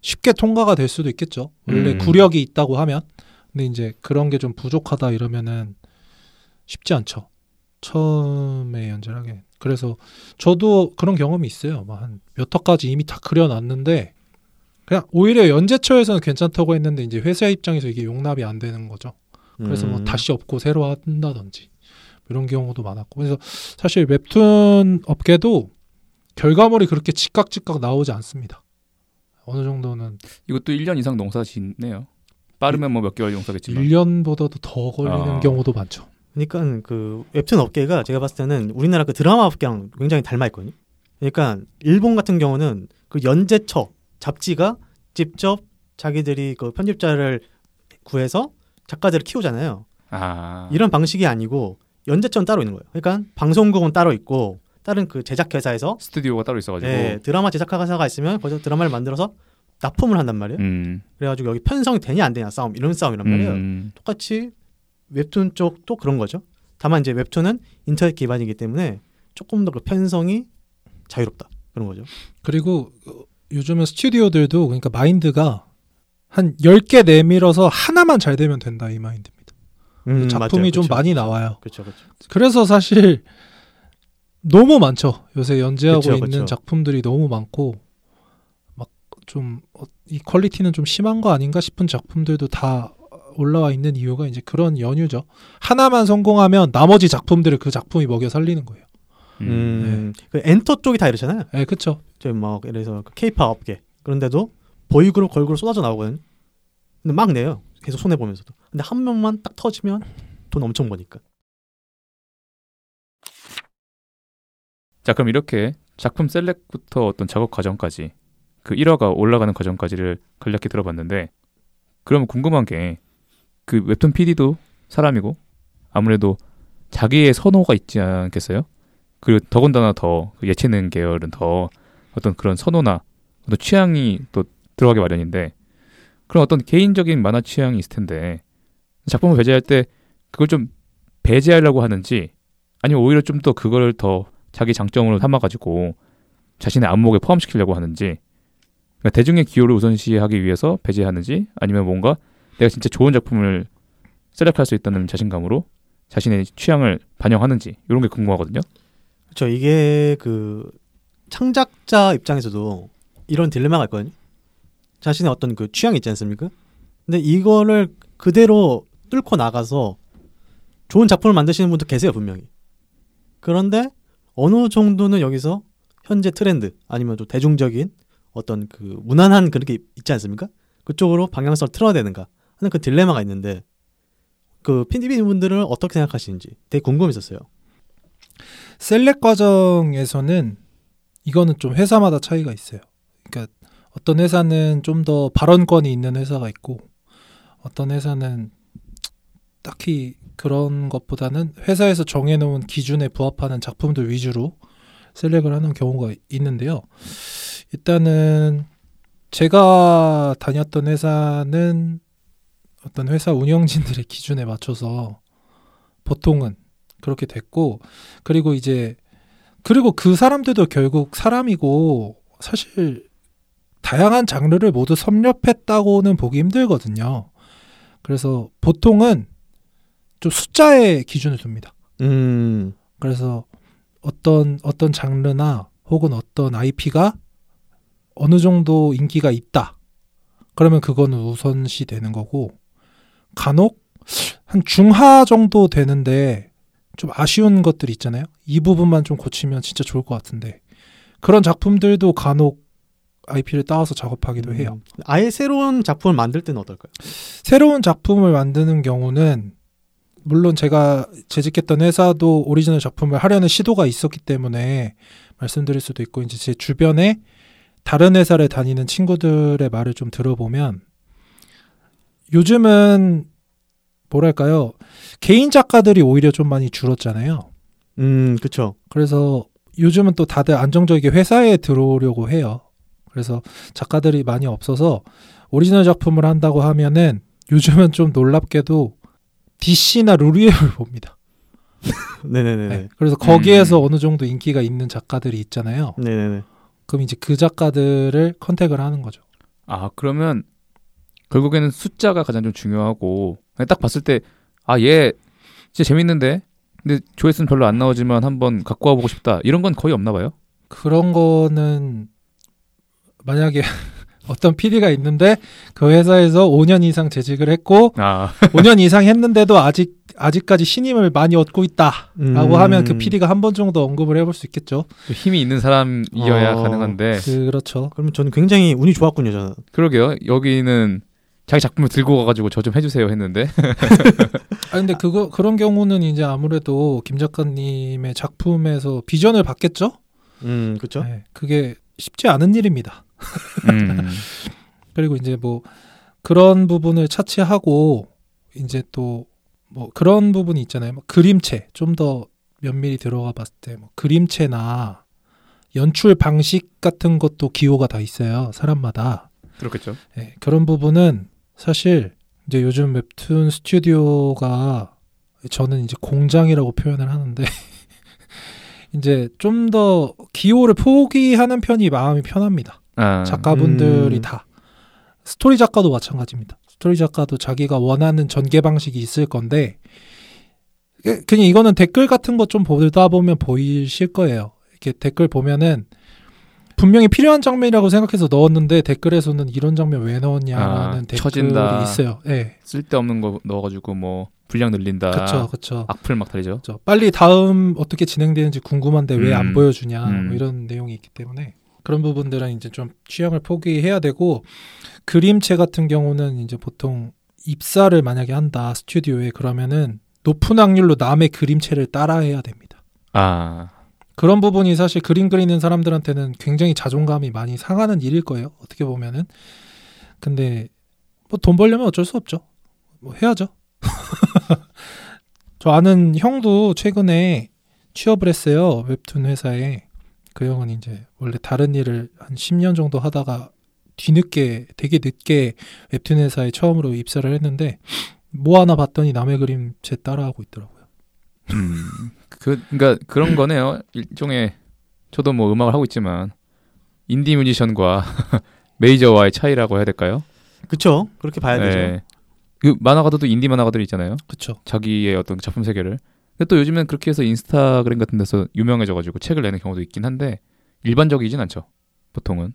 쉽게 통과가 될 수도 있겠죠. 원래 음. 구력이 있다고 하면 근데 이제 그런 게 좀 부족하다 이러면은 쉽지 않죠. 처음에 연재를 하게. 그래서 저도 그런 경험이 있어요. 뭐한몇 화까지 이미 다 그려놨는데 그냥 오히려 연재처에서는 괜찮다고 했는데 이제 회사 입장에서 이게 용납이 안 되는 거죠. 그래서 뭐 음. 다시 없고 새로 한다든지 이런 경우도 많았고 그래서 사실 웹툰 업계도 결과물이 그렇게 즉각즉각 나오지 않습니다. 어느 정도는 이것도 1년 이상 농사 짓네요. 빠르면 뭐 몇 개월 농사겠지만. 1년보다도 더 걸리는 아. 경우도 많죠. 그러니까 그 웹툰 업계가 제가 봤을 때는 우리나라 그 드라마 업계랑 굉장히 닮아 있거든요. 그러니까 일본 같은 경우는 그 연재처 잡지가 직접 자기들이 그 편집자를 구해서 작가들을 키우잖아요. 아. 이런 방식이 아니고 연재처는 따로 있는 거예요. 그러니까 방송국은 따로 있고 다른 그 제작 회사에서 스튜디오가 따로 있어 가지고. 예, 드라마 제작 회사가 있으면 거기서 드라마를 만들어서 납품을 한단 말이에요. 음. 그래가지고 여기 편성이 되냐 안 되냐 싸움 이런 싸움이란 말이에요. 음. 똑같이 웹툰 쪽도 그런 거죠. 다만 이제 웹툰은 인터넷 기반이기 때문에 조금 더 그 편성이 자유롭다 그런 거죠. 그리고 어, 요즘은 스튜디오들도 그러니까 마인드가 한 10개 내밀어서 하나만 잘 되면 된다 이 마인드입니다. 음, 작품이 좀 많이 나와요. 그렇죠, 그렇죠. 그래서 사실 너무 많죠. 요새 연재하고 그쵸, 있는 그쵸. 작품들이 너무 많고 막 좀 이 퀄리티는 좀 심한 거 아닌가 싶은 작품들도 다 올라와 있는 이유가 이제 그런 연유죠. 하나만 성공하면 나머지 작품들을 그 작품이 먹여 살리는 거예요. 음, 그 엔터 쪽이 다 이러잖아요. 예, 그렇죠. 저막 예를 들어서 그 케이팝 업계 그런데도 보이그룹 걸그룹 쏟아져 나오거든요. 근데 막 내요. 계속 손해 보면서도. 근데 한 명만 딱 터지면 돈 엄청 버니까. 자, 그럼 이렇게 작품 셀렉부터 어떤 작업 과정까지 그 1화가 올라가는 과정까지를 간략히 들어봤는데 그러면 궁금한 게 그 웹툰 PD도 사람이고 아무래도 자기의 선호가 있지 않겠어요? 그리고 더군다나 더그 예체능 계열은 더 어떤 그런 선호나 어떤 취향이 또 들어가기 마련인데 그런 어떤 개인적인 만화 취향이 있을 텐데 작품을 배제할 때 그걸 좀 배제하려고 하는지 아니면 오히려 좀 더 그걸 더 자기 장점으로 삼아가지고 자신의 안목에 포함시키려고 하는지 그러니까 대중의 기호를 우선시하기 위해서 배제하는지 아니면 뭔가 내가 진짜 좋은 작품을 셀렉할 수 있다는 자신감으로 자신의 취향을 반영하는지 이런 게 궁금하거든요. 그렇죠. 이게 그 창작자 입장에서도 이런 딜레마가 있거든요. 자신의 어떤 그 취향이 있지 않습니까? 근데 이거를 그대로 뚫고 나가서 좋은 작품을 만드시는 분도 계세요 분명히. 그런데 어느 정도는 여기서 현재 트렌드 아니면 좀 대중적인 어떤 그 무난한 그런 게 있지 않습니까? 그쪽으로 방향성을 틀어야 되는가 하는 그 딜레마가 있는데 그 핀디비 분들은 어떻게 생각하시는지 되게 궁금했었어요. 셀렉 과정에서는 이거는 좀 회사마다 차이가 있어요. 그러니까 어떤 회사는 좀 더 발언권이 있는 회사가 있고 어떤 회사는 딱히 그런 것보다는 회사에서 정해놓은 기준에 부합하는 작품들 위주로 셀렉을 하는 경우가 있는데요. 일단은 제가 다녔던 회사는 어떤 회사 운영진들의 기준에 맞춰서 보통은 그렇게 됐고 그리고 이제 그리고 그 사람들도 결국 사람이고 사실 다양한 장르를 모두 섭렵했다고는 보기 힘들거든요. 그래서 보통은 좀 숫자의 기준을 둡니다. 음, 그래서 어떤 어떤 장르나 혹은 어떤 IP가 어느 정도 인기가 있다. 그러면 그거는 우선시 되는 거고 간혹 한 중하 정도 되는데 좀 아쉬운 것들 있잖아요. 이 부분만 좀 고치면 진짜 좋을 것 같은데 그런 작품들도 간혹 IP를 따와서 작업하기도 해요. 음, 아예 새로운 작품을 만들 때는 어떨까요? 새로운 작품을 만드는 경우는 물론 제가 재직했던 회사도 오리지널 작품을 하려는 시도가 있었기 때문에 말씀드릴 수도 있고 이제 제 주변에 다른 회사를 다니는 친구들의 말을 좀 들어보면 요즘은 뭐랄까요 개인 작가들이 오히려 좀 많이 줄었잖아요. 음, 그쵸. 그래서 요즘은 또 다들 안정적이게 회사에 들어오려고 해요. 그래서 작가들이 많이 없어서 오리지널 작품을 한다고 하면은 요즘은 좀 놀랍게도 DC나 루리웹을 봅니다. 네네네. 네. 그래서 거기에서 음. 어느 정도 인기가 있는 작가들이 있잖아요. 네네네. 그럼 이제 그 작가들을 contact을 하는 거죠. 아 그러면 결국에는 숫자가 가장 좀 중요하고 딱 봤을 때 아 얘 진짜 재밌는데 근데 조회수는 별로 안 나오지만 한번 갖고 와보고 싶다 이런 건 거의 없나 봐요. 그런 거는 만약에 어떤 PD가 있는데 그 회사에서 5년 이상 재직을 했고 아 5년 이상 했는데도 아직 아직까지 신임을 많이 얻고 있다라고 음. 하면 그 PD가 한 번 정도 언급을 해볼 수 있겠죠. 힘이 있는 사람이어야 어. 가능한데 그렇죠. 그러면 저는 굉장히 운이 좋았군요, 저는. 그러게요. 여기는 자기 작품을 들고 가가지고 저 좀 해주세요 했는데 아 근데 그거 그런 경우는 이제 아무래도 김 작가님의 작품에서 비전을 받겠죠. 음, 그쵸. 네, 그게 쉽지 않은 일입니다. 음. 그리고 이제 뭐 그런 부분을 차치하고 이제 또 뭐 그런 부분이 있잖아요. 뭐 그림체 좀 더 면밀히 들어가 봤을 때 뭐 그림체나 연출 방식 같은 것도 기호가 다 있어요. 사람마다. 그렇겠죠. 예, 그런 부분은 사실 이제 요즘 웹툰 스튜디오가 저는 이제 공장이라고 표현을 하는데 이제 좀 더 기호를 포기하는 편이 마음이 편합니다. 아, 작가분들이 음. 다 스토리 작가도 마찬가지입니다. 스토리 작가도 자기가 원하는 전개 방식이 있을 건데 그- 그냥 이거는 댓글 같은 거 좀 보다 보면 보이실 거예요. 이렇게 댓글 보면은 분명히 필요한 장면이라고 생각해서 넣었는데 댓글에서는 이런 장면 왜 넣었냐라는 아, 댓글이 처진다. 있어요. 예. 쓸데없는 거 넣어가지고 뭐 분량 늘린다. 그렇죠. 그렇죠. 악플 막 달리죠. 그렇죠. 빨리 다음 어떻게 진행되는지 궁금한데 왜안 음. 보여주냐 음. 뭐 이런 내용이 있기 때문에 그런 부분들은 이제 좀 취향을 포기해야 되고 그림체 같은 경우는 이제 보통 입사를 만약에 한다 스튜디오에 그러면은 높은 확률로 남의 그림체를 따라해야 됩니다. 아 그런 부분이 사실 그림 그리는 사람들한테는 굉장히 자존감이 많이 상하는 일일 거예요. 어떻게 보면은 근데 뭐 돈 벌려면 어쩔 수 없죠. 뭐 해야죠. 저 아는 형도 최근에 취업을 했어요. 웹툰 회사에. 그 형은 이제 원래 다른 일을 한 10년 정도 하다가 뒤늦게 되게 늦게 웹툰 회사에 처음으로 입사를 했는데 뭐 하나 봤더니 남의 그림 제 따라하고 있더라고요. 음. 그 그러니까 그런 거네요. 일종의 저도 뭐 음악을 하고 있지만 인디 뮤지션과 메이저와의 차이라고 해야 될까요? 그쵸. 그렇게 봐야 되죠. 네. 그 만화가들도 인디 만화가들이 있잖아요. 그렇죠. 자기의 어떤 작품 세계를. 근데 또 요즘엔 그렇게 해서 인스타그램 같은 데서 유명해져가지고 책을 내는 경우도 있긴 한데 일반적이진 않죠. 보통은.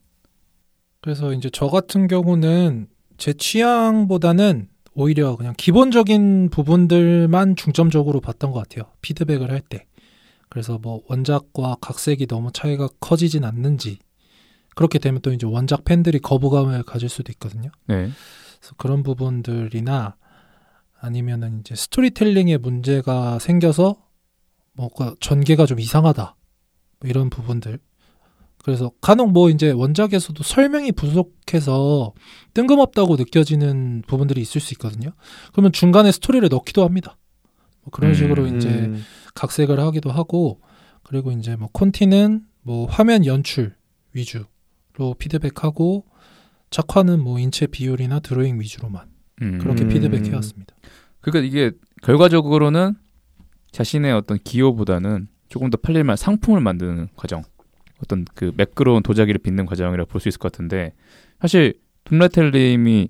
그래서 이제 저 같은 경우는 제 취향보다는 오히려 그냥 기본적인 부분들만 중점적으로 봤던 것 같아요. 피드백을 할 때. 그래서 뭐 원작과 각색이 너무 차이가 커지진 않는지 그렇게 되면 또 이제 원작 팬들이 거부감을 가질 수도 있거든요. 네. 그래서 그런 부분들이나 아니면은 이제 스토리텔링에 문제가 생겨서 뭐가 전개가 좀 이상하다 뭐 이런 부분들 그래서 간혹 뭐 이제 원작에서도 설명이 부족해서 뜬금없다고 느껴지는 부분들이 있을 수 있거든요. 그러면 중간에 스토리를 넣기도 합니다. 뭐 그런 음. 식으로 이제 음. 각색을 하기도 하고 그리고 이제 뭐 콘티는 뭐 화면 연출 위주로 피드백하고 작화는 뭐 인체 비율이나 드로잉 위주로만 음. 그렇게 음. 피드백해 왔습니다. 그러니까 이게 결과적으로는 자신의 어떤 기호보다는 조금 더 팔릴만 상품을 만드는 과정, 어떤 그 매끄러운 도자기를 빚는 과정이라고 볼 수 있을 것 같은데 사실 둠라텔님이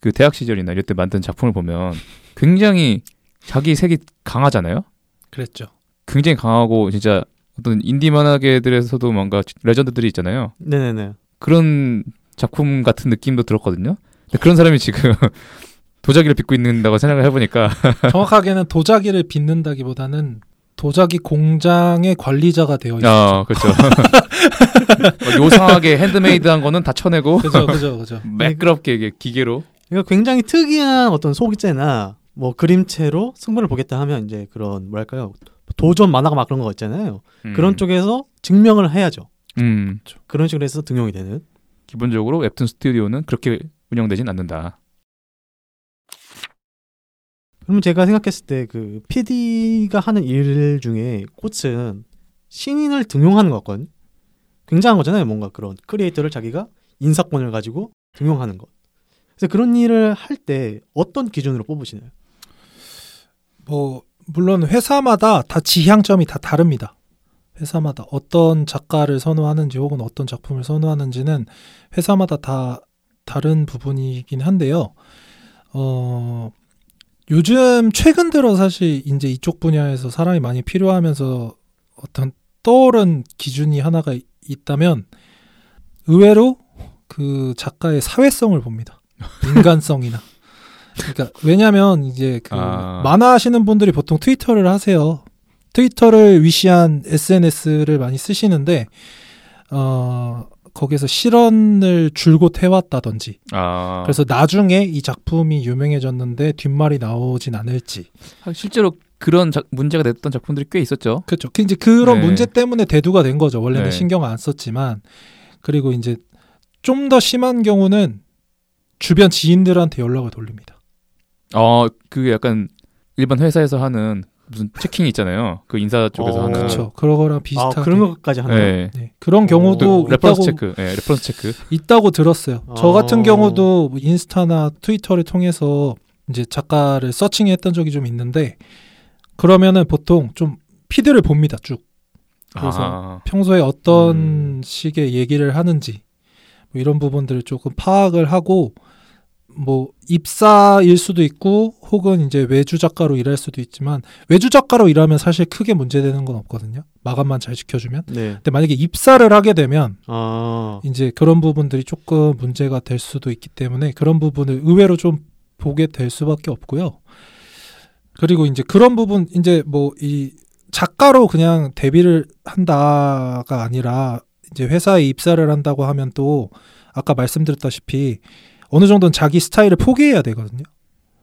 그 대학 시절이나 이럴 때 만든 작품을 보면 굉장히 자기 색이 강하잖아요. 그랬죠. 굉장히 강하고 진짜 어떤 인디 만화계들에서도 뭔가 레전드들이 있잖아요. 네네네. 그런 작품 같은 느낌도 들었거든요. 근데 그런 사람이 지금 도자기를 빚고 있는다고 생각을 해보니까 정확하게는 도자기를 빚는다기보다는 도자기 공장의 관리자가 되어 있죠. 아 그렇죠. 뭐 요상하게 핸드메이드한 거는 다 쳐내고 그죠, 그죠, 그죠. 매끄럽게 이게 기계로 그러니까 굉장히 특이한 어떤 소기체나 뭐 그림체로 승부를 보겠다 하면 이제 그런 뭐랄까요 도전 만화가 막 그런 거 있잖아요. 음. 그런 쪽에서 증명을 해야죠. 음 그런 식으로 해서 등용이 되는. 기본적으로 웹툰 스튜디오는 그렇게 운영되진 않는다. 그러면 제가 생각했을 때 그 PD가 하는 일 중에 꽃은 신인을 등용하는 것 같거든요. 굉장한 거잖아요. 뭔가 그런 크리에이터를 자기가 인사권을 가지고 등용하는 것. 그래서 그런 일을 할 때 어떤 기준으로 뽑으시나요? 뭐 물론 회사마다 다 지향점이 다 다릅니다. 회사마다 어떤 작가를 선호하는지 혹은 어떤 작품을 선호하는지는 회사마다 다 다른 부분이긴 한데요. 어 요즘 최근 들어 사실 이제 이쪽 분야에서 사람이 많이 필요하면서 어떤 떠오른 기준이 하나가 이- 있다면 의외로 그 작가의 사회성을 봅니다. 인간성이나. 그러니까 왜냐하면 이제 그 아. 만화 하시는 분들이 보통 트위터를 하세요. 트위터를 위시한 SNS를 많이 쓰시는데 어 거기서 실언을 줄곧 해왔다든지 아 그래서 나중에 이 작품이 유명해졌는데 뒷말이 나오진 않을지 실제로 그런 작- 문제가 됐던 작품들이 꽤 있었죠. 그렇죠. 그 이제 그런 네. 문제 때문에 대두가 된 거죠. 원래는 네. 신경 안 썼지만 그리고 이제 좀 더 심한 경우는 주변 지인들한테 연락을 돌립니다. 어 그게 약간 일반 회사에서 하는 무슨 checking 있잖아요. 그 인사 쪽에서 어, 하는 그렇죠. 그런 거랑 아, 그런 것까지 한다. 네. 네. 그런 경우도 그 reference 있다고 체크, 예, reference check. 있다고 들었어요. 저 어. 같은 경우도 뭐 인스타나 트위터를 통해서 이제 작가를 서칭했던 적이 좀 있는데 그러면은 보통 좀 피드를 봅니다. 쭉 그래서 아, 평소에 어떤 음. 식의 얘기를 하는지 뭐 이런 부분들을 조금 파악을 하고 뭐 입사일 수도 있고 혹은 이제 외주 작가로 일할 수도 있지만 외주 작가로 일하면 사실 크게 문제되는 건 없거든요. 마감만 잘 지켜주면. 네. 근데 만약에 입사를 하게 되면 아. 이제 그런 부분들이 조금 문제가 될 수도 있기 때문에 그런 부분을 의외로 좀 보게 될 수밖에 없고요. 그리고 이제 그런 부분 이제 뭐 이 작가로 그냥 데뷔를 한다가 아니라 이제 회사에 입사를 한다고 하면 또 아까 말씀드렸다시피 어느 정도는 자기 스타일을 포기해야 되거든요.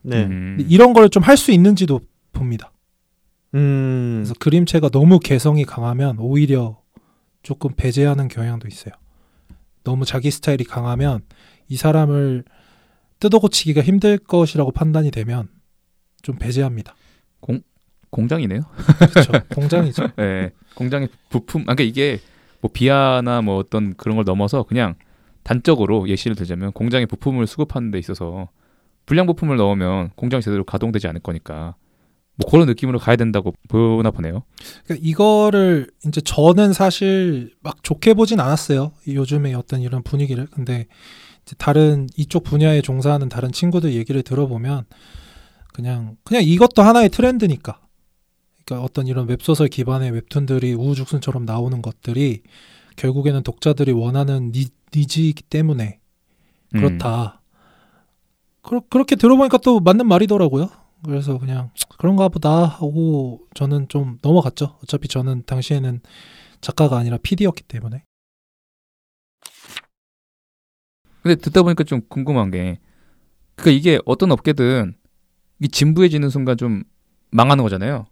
네. 음. 이런 걸 좀 할 수 있는지도 봅니다. 음. 그래서 그림체가 너무 개성이 강하면 오히려 조금 배제하는 경향도 있어요. 너무 자기 스타일이 강하면 이 사람을 뜯어고치기가 힘들 것이라고 판단이 되면 좀 배제합니다. 공장이네요. 그렇죠. 공장이죠. 예, 공장의 부품. 아, 그러니까 이게 뭐 비하나 뭐 어떤 그런 걸 넘어서 그냥 단적으로 예시를 들자면 공장의 부품을 수급하는 데 있어서 불량 부품을 넣으면 공장이 제대로 가동되지 않을 거니까 뭐 그런 느낌으로 가야 된다고 보나 보네요. 그러니까 이거를 이제 저는 사실 막 좋게 보진 않았어요. 이 요즘의 어떤 이런 분위기를. 근데 다른 이쪽 분야에 종사하는 다른 친구들 얘기를 들어보면 그냥 그냥 이것도 하나의 트렌드니까. 그러니까 어떤 이런 웹소설 기반의 웹툰들이 우후죽순처럼 나오는 것들이 결국에는 독자들이 원하는 니, 니즈이기 때문에 음. 그렇다. 그러, 그렇게 들어보니까 또 맞는 말이더라고요. 그래서 그냥 그런가 보다 하고 저는 좀 넘어갔죠. 어차피 저는 당시에는 작가가 아니라 PD였기 때문에. 근데 듣다 보니까 좀 궁금한 게, 그러니까 이게 어떤 업계든 이 진부해지는 순간 좀 망하는 거잖아요.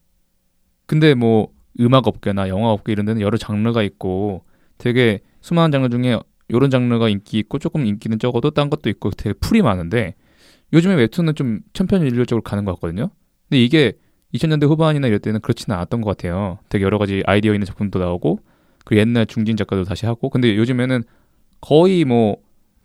근데 뭐 음악 업계나 영화 업계 이런 데는 여러 장르가 있고 되게 수많은 장르 중에 이런 장르가 인기 있고 조금 인기는 적어도 딴 것도 있고 되게 풀이 많은데 요즘에 웹툰은 좀 천편일률적으로 가는 것 같거든요. 근데 이게 2000년대 후반이나 이럴 때는 그렇지는 않았던 것 같아요. 되게 여러 가지 아이디어 있는 작품도 나오고 그 옛날 중진 작가도 다시 하고 근데 요즘에는 거의 뭐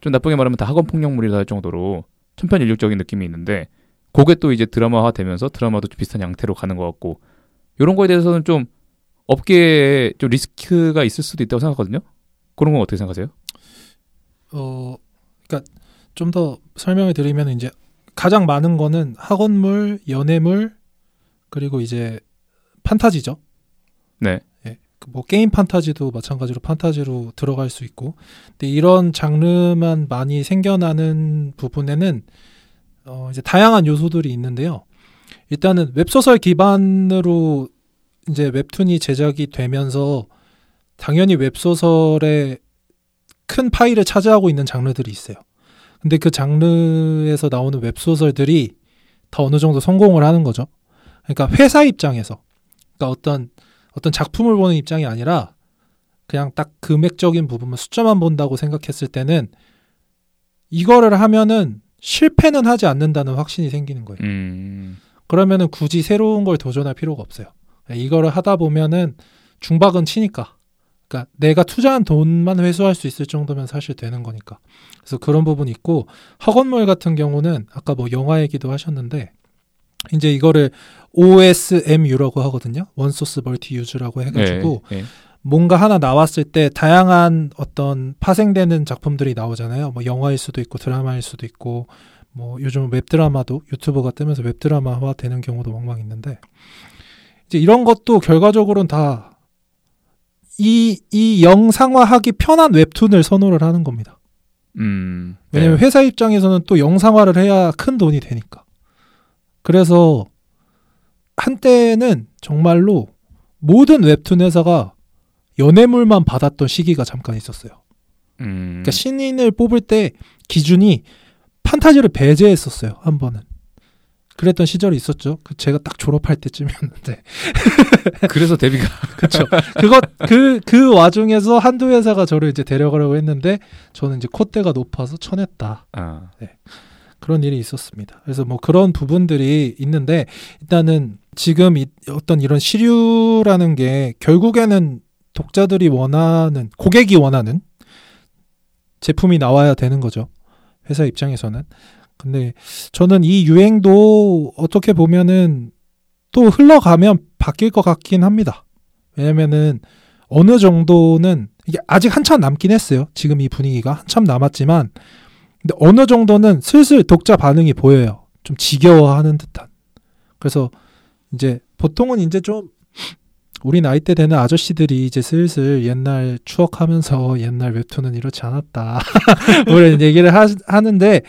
좀 나쁘게 말하면 다 학원 폭력물이라 할 정도로 천편일률적인 느낌이 있는데 그게 또 이제 드라마화 되면서 드라마도 좀 비슷한 양태로 가는 것 같고 이런 거에 대해서는 좀 업계에 좀 리스크가 있을 수도 있다고 생각하거든요. 그런 건 어떻게 생각하세요? 어, 그러니까 좀 더 설명을 드리면 이제 가장 많은 거는 학원물, 연애물, 그리고 이제 판타지죠. 네. 예, 그뭐 게임 판타지도 마찬가지로 판타지로 들어갈 수 있고, 근데 이런 장르만 많이 생겨나는 부분에는 어, 이제 다양한 요소들이 있는데요. 일단은 웹소설 기반으로 이제 웹툰이 제작이 되면서 당연히 웹소설의 큰 파일을 차지하고 있는 장르들이 있어요. 근데 그 장르에서 나오는 웹소설들이 더 어느 정도 성공을 하는 거죠. 그러니까 회사 입장에서, 그러니까 어떤 어떤 작품을 보는 입장이 아니라 그냥 딱 금액적인 부분만 숫자만 본다고 생각했을 때는 이거를 하면은 실패는 하지 않는다는 확신이 생기는 거예요. 음. 그러면은 굳이 새로운 걸 도전할 필요가 없어요. 이거를 하다 보면은 중박은 치니까. 그러니까 내가 투자한 돈만 회수할 수 있을 정도면 사실 되는 거니까. 그래서 그런 부분이 있고 학원물 같은 경우는 아까 뭐 영화 얘기도 하셨는데 이제 이거를 OSMU라고 하거든요. one source multi use라고 해가지고 네, 네. 뭔가 하나 나왔을 때 다양한 어떤 파생되는 작품들이 나오잖아요. 뭐 영화일 수도 있고 드라마일 수도 있고 뭐 요즘 웹 드라마도 유튜버가 뜨면서 웹 드라마화 되는 경우도 왕왕 있는데 이제 이런 것도 결과적으로는 다 이, 이 영상화하기 편한 웹툰을 선호를 하는 겁니다. 음. 왜냐면 네. 회사 입장에서는 또 영상화를 해야 큰 돈이 되니까. 그래서 한때는 정말로 모든 웹툰 회사가 연애물만 받았던 시기가 잠깐 있었어요. 음. 그러니까 신인을 뽑을 때 기준이 판타지를 배제했었어요. 한 번은. 그랬던 시절이 있었죠. 그 제가 딱 졸업할 때쯤이었는데. 그래서 데뷔가 그쵸. 그거, 그, 그 와중에서 한두 회사가 저를 이제 데려가려고 했는데, 저는 이제 콧대가 높아서 쳐냈다. 아. 그런 일이 있었습니다. 그래서 뭐 그런 부분들이 있는데, 일단은 지금 이, 어떤 이런 시류라는 게 결국에는 독자들이 원하는, 고객이 원하는 제품이 나와야 되는 거죠. 회사 입장에서는. 근데 저는 이 유행도 어떻게 보면은 또 흘러가면 바뀔 것 같긴 합니다. 왜냐면은 어느 정도는 이게 아직 한참 남긴 했어요. 지금 이 분위기가 한참 남았지만 근데 어느 정도는 슬슬 독자 반응이 보여요. 좀 지겨워하는 듯한. 그래서 이제 보통은 이제 좀 우리 나이 때 되는 아저씨들이 이제 슬슬 옛날 추억하면서 옛날 웹툰은 이렇지 않았다. 뭐 이런 얘기를 하, 하는데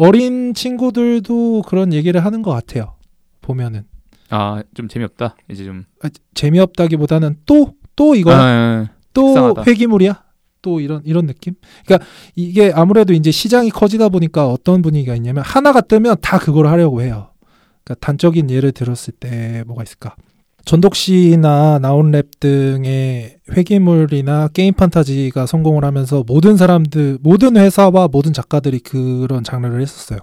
어린 친구들도 그런 얘기를 하는 것 같아요. 보면은 아, 좀 재미없다. 이제 좀 아, 재미없다기보다는 또 또 이거 아, 아, 또 속상하다. 회기물이야. 또 이런 이런 느낌. 그러니까 이게 아무래도 이제 시장이 커지다 보니까 어떤 분위기가 있냐면 하나가 뜨면 다 그걸 하려고 해요. 그러니까 단적인 예를 들었을 때 뭐가 있을까? 전독시나 나온랩 등의 회기물이나 게임 판타지가 성공을 하면서 모든 사람들, 모든 회사와 모든 작가들이 그런 장르를 했었어요.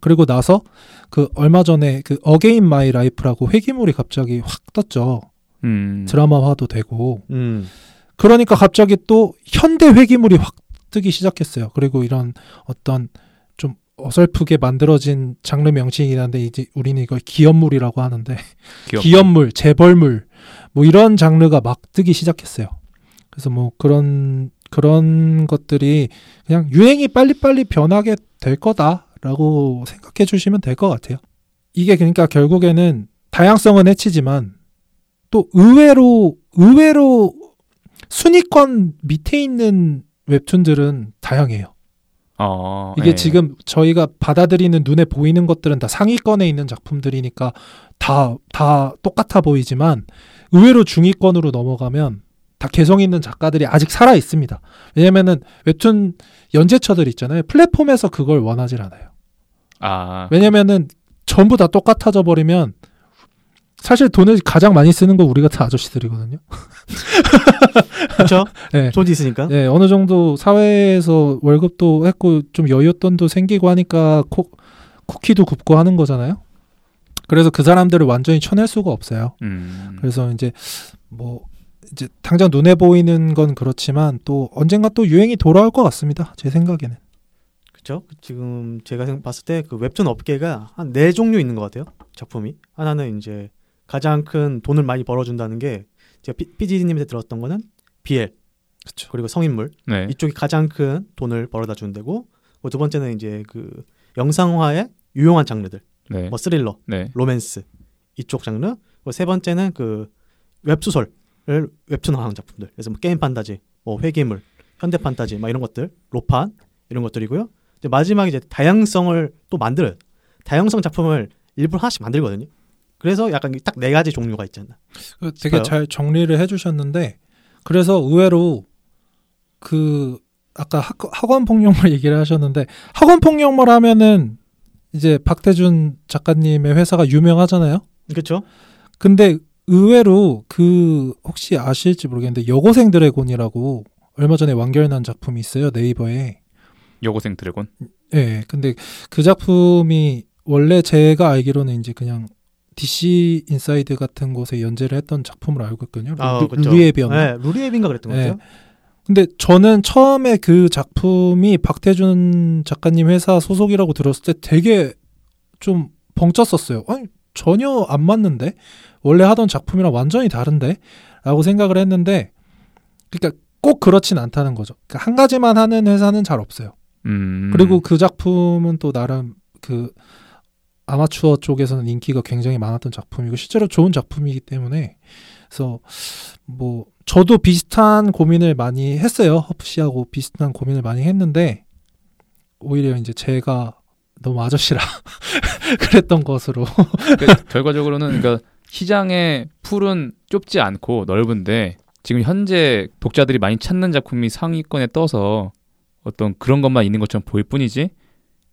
그리고 나서 그 얼마 전에 그 Again My Life라고 회귀물이 갑자기 확 떴죠. 음. 드라마화도 되고. 음. 그러니까 갑자기 또 현대 회귀물이 확 뜨기 시작했어요. 그리고 이런 어떤 좀 어설프게 만들어진 장르 명칭이긴 한데 이제 우리는 이걸 기업물이라고 하는데 귀엽다. 기업물, 재벌물 뭐 이런 장르가 막 뜨기 시작했어요. 그래서 뭐 그런 그런 것들이 그냥 유행이 빨리빨리 변하게 될 거다라고 생각해 주시면 될 것 같아요. 이게 그러니까 결국에는 다양성은 해치지만 또 의외로 의외로 순위권 밑에 있는 웹툰들은 다양해요. 어, 이게 예. 지금 저희가 받아들이는 눈에 보이는 것들은 다 상위권에 있는 작품들이니까 다, 다 똑같아 보이지만 의외로 중위권으로 넘어가면 다 개성 있는 작가들이 아직 살아 있습니다. 왜냐면은 웹툰 연재처들 있잖아요. 플랫폼에서 그걸 원하질 않아요. 아, 왜냐면은 전부 다 똑같아져 버리면 사실 돈을 가장 많이 쓰는 거 우리 같은 아저씨들이거든요. 그렇죠? 네. 돈이 있으니까. 네, 어느 정도 사회에서 월급도 했고 좀 여윳돈도 생기고 하니까 코, 쿠키도 굽고 하는 거잖아요. 그래서 그 사람들을 완전히 쳐낼 수가 없어요. 음, 그래서 이제 뭐 이제 당장 눈에 보이는 건 그렇지만 또 언젠가 또 유행이 돌아올 것 같습니다. 제 생각에는. 그렇죠? 지금 제가 생- 봤을 때 그 웹툰 업계가 한 네 종류 있는 것 같아요. 작품이 하나는 이제 가장 큰 돈을 많이 벌어준다는 게 제가 PD님한테 들었던 거는 BL 그렇죠. 그리고 성인물 네, 이쪽이 가장 큰 돈을 벌어다 주는 데고 그리고 두 번째는 이제 그 영상화의 유용한 장르들 네, 뭐 스릴러, 네, 로맨스 이쪽 장르 그리고 세 번째는 그 웹소설을 웹툰화하는 작품들 그래서 뭐 게임 판타지, 뭐 회귀물, 현대 판타지 막 이런 것들 로판 이런 것들이고요. 이제 마지막에 이제 다양성을 또 만들어요. 다양성 작품을 일부러 하나씩 만들거든요. 그래서 약간 딱 네 가지 종류가 있잖아. 그 되게 싶어요. 잘 정리를 해주셨는데 그래서 의외로 그 아까 학, 학원 폭력물 얘기를 하셨는데 학원 폭력물 하면은 이제 박태준 작가님의 회사가 유명하잖아요. 그렇죠? 근데 의외로 그 혹시 아실지 모르겠는데 여고생 드래곤이라고 얼마 전에 완결난 작품이 있어요 네이버에. 여고생 드래곤. 예. 근데 그 작품이 원래 제가 알기로는 이제 그냥 DC 인사이드 같은 곳에 연재를 했던 작품으로 알고 있거든요. 루, 그쵸. 루리웹이었나? 네, 루리웹인가 그랬던 것 네. 같아요. 근데 저는 처음에 그 작품이 박태준 작가님 회사 소속이라고 들었을 때 되게 좀 벙쪘었어요. 아니 전혀 안 맞는데 원래 하던 작품이랑 완전히 다른데 라고 생각을 했는데 그러니까 꼭 그렇진 않다는 거죠. 그러니까 한 가지만 하는 회사는 잘 없어요. 음, 그리고 그 작품은 또 나름 그 아마추어 쪽에서는 인기가 굉장히 많았던 작품이고 실제로 좋은 작품이기 때문에 그래서 뭐 저도 비슷한 고민을 많이 했어요. 허프 씨하고 비슷한 고민을 많이 했는데 오히려 이제 제가 너무 아저씨라 그랬던 것으로 그러니까 결과적으로는 그러니까 시장의 풀은 좁지 않고 넓은데 지금 현재 독자들이 많이 찾는 작품이 상위권에 떠서 어떤 그런 것만 있는 것처럼 보일 뿐이지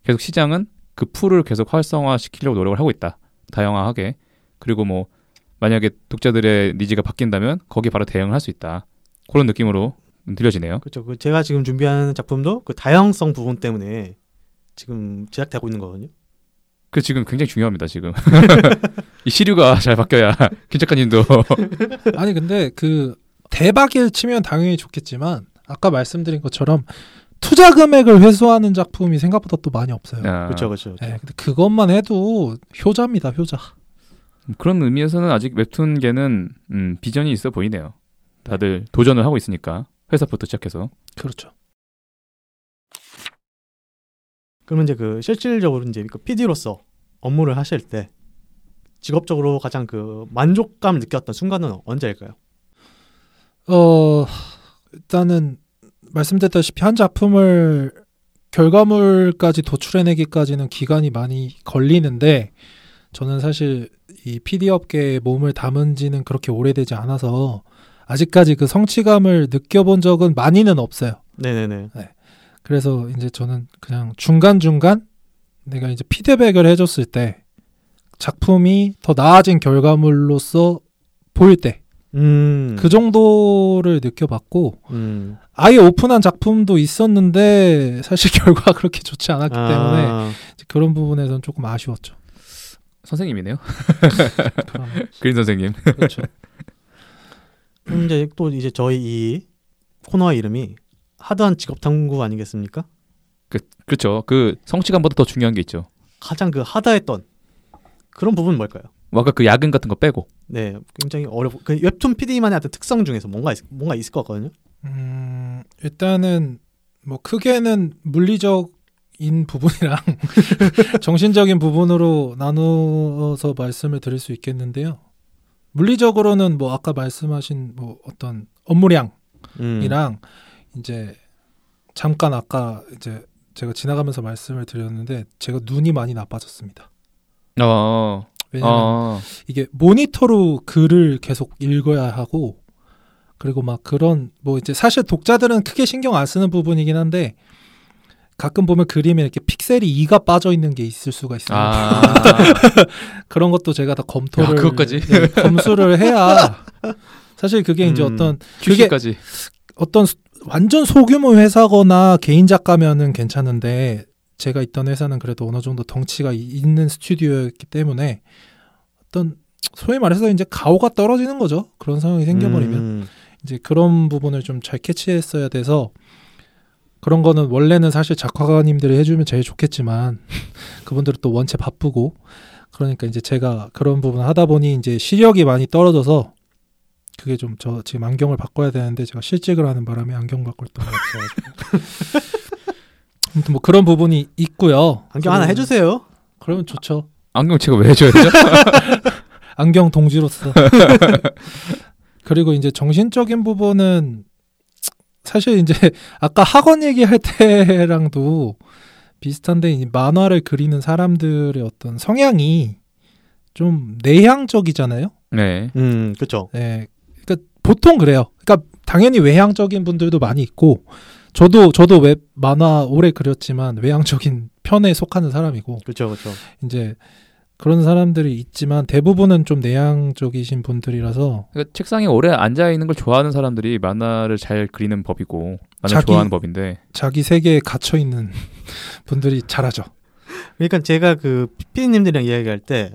계속 시장은 그 풀을 계속 활성화 시키려고 노력을 하고 있다. 다양화하게. 그리고 뭐 만약에 독자들의 니즈가 바뀐다면 거기에 바로 대응을 할 수 있다. 그런 느낌으로 들려지네요. 그렇죠. 그 제가 지금 준비하는 작품도 그 다양성 부분 때문에 지금 제작되고 있는 거거든요. 그 지금 굉장히 중요합니다 지금. 이 시류가 잘 바뀌어야 김 작가님도. 아니 근데 그 대박일 치면 당연히 좋겠지만 아까 말씀드린 것처럼 투자 금액을 회수하는 작품이 생각보다 또 많이 없어요. 아, 그렇죠, 그렇죠. 네, 근데 그것만 해도 효자입니다, 효자. 그런 의미에서는 아직 웹툰계는 음, 비전이 있어 보이네요. 다들 도전을 하고 있으니까 회사부터 시작해서 그렇죠. 그러면 이제 그 실질적으로 이제 그 PD로서 업무를 하실 때 직업적으로 가장 그 만족감 느꼈던 순간은 언제일까요? 어 일단은 말씀드렸다시피 한 작품을 결과물까지 도출해내기까지는 기간이 많이 걸리는데 저는 사실 이 PD 업계에 몸을 담은 지는 그렇게 오래되지 않아서 아직까지 그 성취감을 느껴본 적은 많이는 없어요. 네네네. 그래서 이제 저는 그냥 중간중간 내가 이제 피드백을 해줬을 때 작품이 더 나아진 결과물로서 보일 때 그 음. 정도를 느껴봤고 음. 아예 오픈한 작품도 있었는데 사실 결과가 그렇게 좋지 않았기 때문에 아, 이제 그런 부분에서는 조금 아쉬웠죠. 선생님이네요. 그런 그린 선생님. 그렇죠. 그럼 이제 또 이제 저희 이 코너의 이름이 하드한 직업 탐구 아니겠습니까? 그렇죠. 그 성취감보다 더 중요한 게 있죠. 가장 그 하드했던 그런 부분은 뭘까요? 뭐 아까 그 야근 같은 거 빼고 네, 굉장히 어렵고 그 웹툰 PD만의 어떤 특성 중에서 뭔가 있, 뭔가 있을 것 같거든요. 음, 일단은 뭐 크게는 물리적인 부분이랑 정신적인 부분으로 나누어서 말씀을 드릴 수 있겠는데요. 물리적으로는 뭐 아까 말씀하신 뭐 어떤 업무량 음. 이제 잠깐 아까 이제 제가 지나가면서 말씀을 드렸는데 제가 눈이 많이 나빠졌습니다. 어. 왜냐면 어. 이게 모니터로 글을 계속 읽어야 하고 그리고 막 그런 뭐 이제 사실 독자들은 크게 신경 안 쓰는 부분이긴 한데 가끔 보면 그림에 이렇게 픽셀이 2가 빠져 있는 게 있을 수가 있어요. 아. 그런 것도 제가 다 검토를 야, 그것까지? 네, 검수를 해야 사실 그게 이제 음. 어떤 QC까지. 어떤 수- 완전 소규모 회사거나 개인 작가면은 괜찮은데 제가 있던 회사는 그래도 어느 정도 덩치가 이- 있는 스튜디오였기 때문에 어떤 소위 말해서 이제 가오가 떨어지는 거죠. 그런 상황이 생겨버리면 음. 이제 그런 부분을 좀 잘 캐치했어야 돼서 그런 거는 원래는 사실 작가님들이 해주면 제일 좋겠지만 그분들은 또 원체 바쁘고 그러니까 이제 제가 그런 부분 하다 보니 이제 시력이 많이 떨어져서 그게 좀 저 지금 안경을 바꿔야 되는데 제가 실직을 하는 바람에 안경 바꿀 돈이 없어가지고 아무튼 뭐 그런 부분이 있고요. 안경 하나 해주세요. 그러면 좋죠. 안경 제가 왜 해줘야 되죠? 안경 동지로서. 그리고 이제 정신적인 부분은 사실 이제 아까 학원 얘기할 때랑도 비슷한데 이 만화를 그리는 사람들의 어떤 성향이 좀 내향적이잖아요. 네. 음, 그렇죠. 네. 그러니까 보통 그래요. 그러니까 당연히 외향적인 분들도 많이 있고 저도 저도 웹 만화 오래 그렸지만 외향적인 편에 속하는 사람이고 그렇죠, 그렇죠. 이제 그런 사람들이 있지만 대부분은 좀 내향적이신 분들이라서 그러니까 책상에 오래 앉아 있는 걸 좋아하는 사람들이 만화를 잘 그리는 법이고 만화 좋아하는 법인데. 자기 세계에 갇혀 있는 분들이 잘하죠. 그러니까 제가 그 피디님들이랑 이야기할 때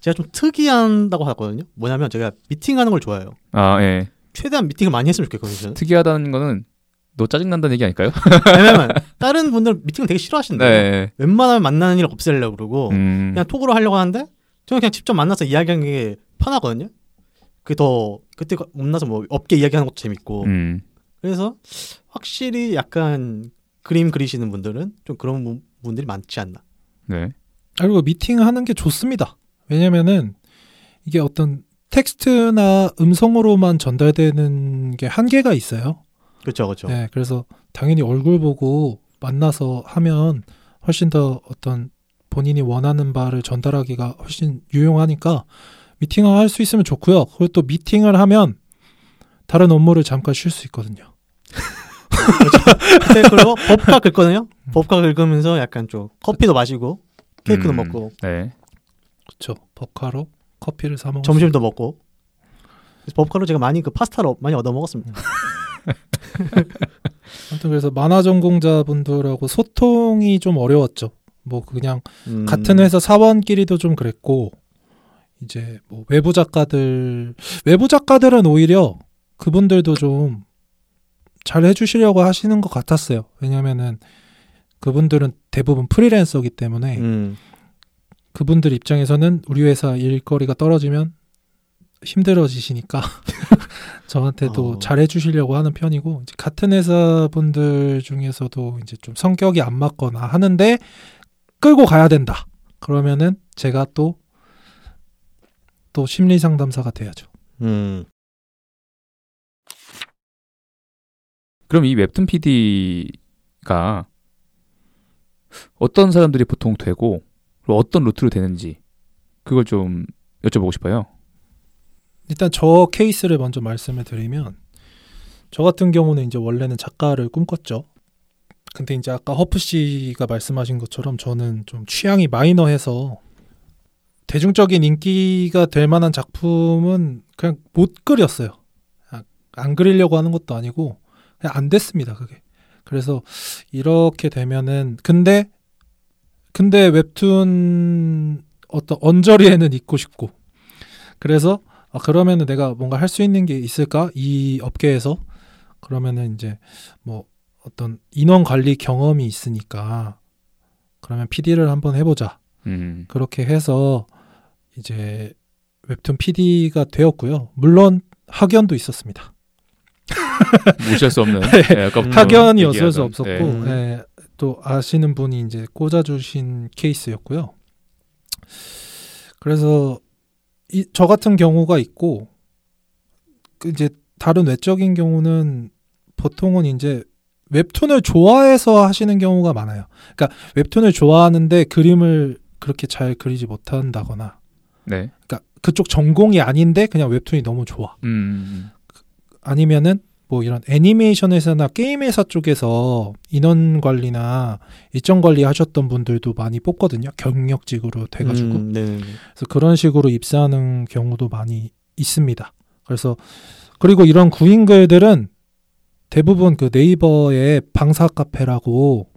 제가 좀 특이한다고 하거든요. 뭐냐면 제가 미팅하는 걸 좋아해요. 아, 예. 최대한 미팅을 많이 했으면 좋겠거든요. 특이하다는 거는 너 짜증 난다는 얘기 아닐까요? 왜냐면 다른 분들 미팅을 되게 싫어하신대요. 네. 웬만하면 만나는 일 없애려고 그러고 음. 그냥 톡으로 하려고 하는데 저는 그냥 직접 만나서 이야기하는 게 편하거든요. 그게 더 그때 만나서 뭐 업계 이야기하는 것도 재밌고 음. 그래서 확실히 약간 그림 그리시는 분들은 좀 그런 분- 분들이 많지 않나. 네. 그리고 미팅하는 게 좋습니다. 왜냐면은 이게 어떤 텍스트나 음성으로만 전달되는 게 한계가 있어요. 그렇죠, 그렇죠. 네, 그래서 당연히 얼굴 보고 만나서 하면 훨씬 더 어떤 본인이 원하는 바를 전달하기가 훨씬 유용하니까 미팅을 할 수 있으면 좋고요. 그리고 또 미팅을 하면 다른 업무를 잠깐 쉴 수 있거든요. 그때 그리고 법카 긁거든요. 법카 긁으면서 약간 좀 커피도 마시고 케이크도 음. 먹고 네. 그렇죠. 버카로 커피를 사 먹을 점심도 먹고. 그래서 법카로 제가 많이 그 파스타를 많이 얻어 먹었습니다. 아무튼 그래서 만화 전공자분들하고 소통이 좀 어려웠죠. 뭐 그냥 음. 같은 회사 사원끼리도 좀 그랬고 이제 뭐 외부 작가들 외부 작가들은 오히려 그분들도 좀 잘 해주시려고 하시는 것 같았어요. 왜냐면은 그분들은 대부분 프리랜서기 때문에 음. 그분들 입장에서는 우리 회사 일거리가 떨어지면 힘들어지시니까 저한테도 어. 잘 해 주시려고 하는 편이고 이제 같은 회사 분들 중에서도 이제 좀 성격이 안 맞거나 하는데 끌고 가야 된다. 그러면은 제가 또또 심리 상담사가 돼야죠. 음. 그럼 이 웹툰 PD가 어떤 사람들이 보통 되고 그리고 어떤 루트로 되는지 그걸 좀 여쭤보고 싶어요. 일단 저 케이스를 먼저 말씀을 드리면 저 같은 경우는 이제 원래는 작가를 꿈꿨죠. 근데 이제 아까 허프 씨가 말씀하신 것처럼 저는 좀 취향이 마이너해서 대중적인 인기가 될 만한 작품은 그냥 못 그렸어요. 아, 안 그리려고 하는 것도 아니고 그냥 안 됐습니다. 그게. 그래서 이렇게 되면은 근데 근데 웹툰 어떤 언저리에는 있고 싶고 그래서 아 그러면은 내가 뭔가 할 수 있는 게 있을까 이 업계에서 그러면은 이제 뭐 어떤 인원 관리 경험이 있으니까 그러면 PD를 한번 해보자 음. 그렇게 해서 이제 웹툰 PD가 되었고요 물론 학연도 있었습니다 무시할 수 없는 예, 아까부터 음. 학연이 어쩔 수 없었고 예. 음. 예, 또 아시는 분이 이제 꽂아주신 케이스였고요. 그래서 이, 저 같은 경우가 있고 그 이제 다른 외적인 경우는 보통은 이제 웹툰을 좋아해서 하시는 경우가 많아요. 그러니까 웹툰을 좋아하는데 그림을 그렇게 잘 그리지 못한다거나, 네. 그러니까 그쪽 전공이 아닌데 그냥 웹툰이 너무 좋아. 음. 아니면은 뭐 이런 애니메이션 회사나 게임 회사 쪽에서 인원 관리나 일정 관리 하셨던 분들도 많이 뽑거든요. 경력직으로 돼가지고. 음, 네. 그래서 그런 식으로 입사하는 경우도 많이 있습니다. 그래서 그리고 이런 구인 글들은 대부분 그 네이버의 방사 카페라고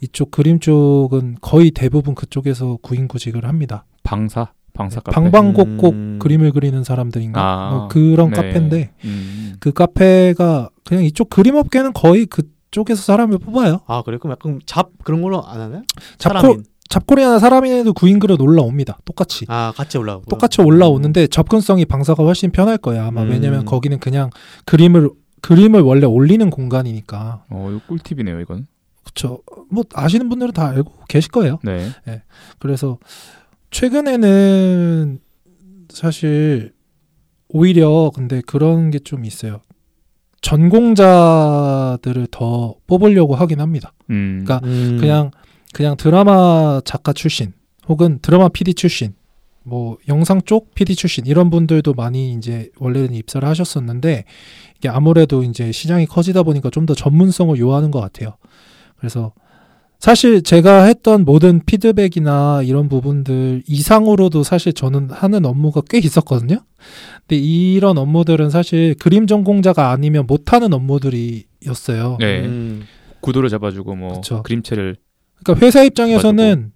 이쪽 그림 쪽은 거의 대부분 그쪽에서 구인 구직을 합니다. 방사 방사 카페. 방방곡곡 음. 그림을 그리는 사람들인가 아, 뭐 그런 네. 카페인데 음. 그 카페가 그냥 이쪽 그림 업계는 거의 그쪽에서 사람을 뽑아요. 아 그래 그럼 약간 잡 그런 걸로 안 하나요? 잡코. 잡코리아나 사람인에도 구인 글은 올라옵니다. 똑같이. 아 같이 올라오고 똑같이 올라오는데 접근성이 방사가 훨씬 편할 거야 아마 음. 왜냐면 거기는 그냥 그림을 그림을 원래 올리는 공간이니까 어, 이거 꿀팁이네요, 이건. 그쵸 뭐 아시는 분들은 다 알고 계실 거예요 네. 그래서 최근에는 사실 오히려 근데 그런 게 좀 있어요 전공자들을 더 뽑으려고 하긴 합니다 음. 그러니까 음. 그냥 그냥 드라마 작가 출신 혹은 드라마 PD 출신 뭐 영상 쪽 PD 출신 이런 분들도 많이 이제 원래는 입사를 하셨었는데 이게 아무래도 이제 시장이 커지다 보니까 좀 더 전문성을 요하는 것 같아요. 그래서 사실 제가 했던 모든 피드백이나 이런 부분들 이상으로도 사실 저는 하는 업무가 꽤 있었거든요. 근데 이런 업무들은 사실 그림 전공자가 아니면 못하는 업무들이었어요. 네. 음. 구도를 잡아주고 뭐 그쵸. 그림체를 그러니까 회사 입장에서는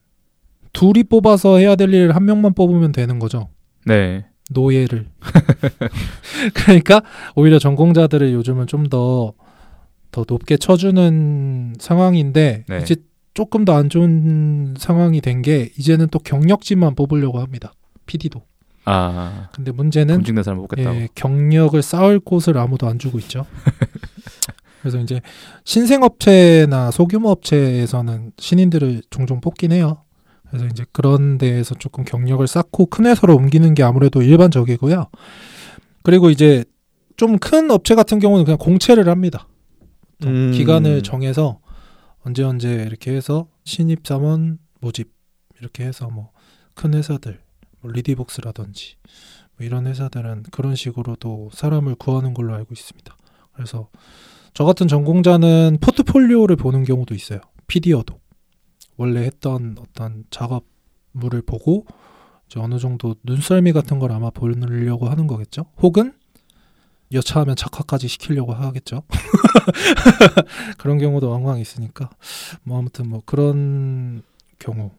둘이 뽑아서 해야 될 일을 한 명만 뽑으면 되는 거죠. 네. 노예를. 그러니까 오히려 전공자들을 요즘은 좀더더 높게 쳐주는 상황인데 네. 이제 조금 더 안 좋은 상황이 된 게 이제는 또 경력직만 뽑으려고 합니다. PD도. 아 근데 문제는 검증된 사람 뽑겠다고. 예, 경력을 쌓을 곳을 아무도 안 주고 있죠. 그래서 이제 신생업체나 소규모 업체에서는 신인들을 종종 뽑긴 해요. 그래서 이제 그런 데에서 조금 경력을 쌓고 큰 회사로 옮기는 게 아무래도 일반적이고요. 그리고 이제 좀 큰 업체 같은 경우는 그냥 공채를 합니다. 음. 기간을 정해서 언제 언제 이렇게 해서 신입 사원 모집 이렇게 해서 뭐 큰 회사들 뭐 리디복스라든지 뭐 이런 회사들은 그런 식으로도 사람을 구하는 걸로 알고 있습니다. 그래서 저 같은 전공자는 포트폴리오를 보는 경우도 있어요. PD여도 원래 했던 어떤 작업물을 보고 어느 정도 눈썰미 같은 걸 아마 보려고 하는 거겠죠. 혹은 여차하면 작화까지 시키려고 하겠죠. 그런 경우도 왕왕 있으니까 뭐 아무튼 뭐 그런 경우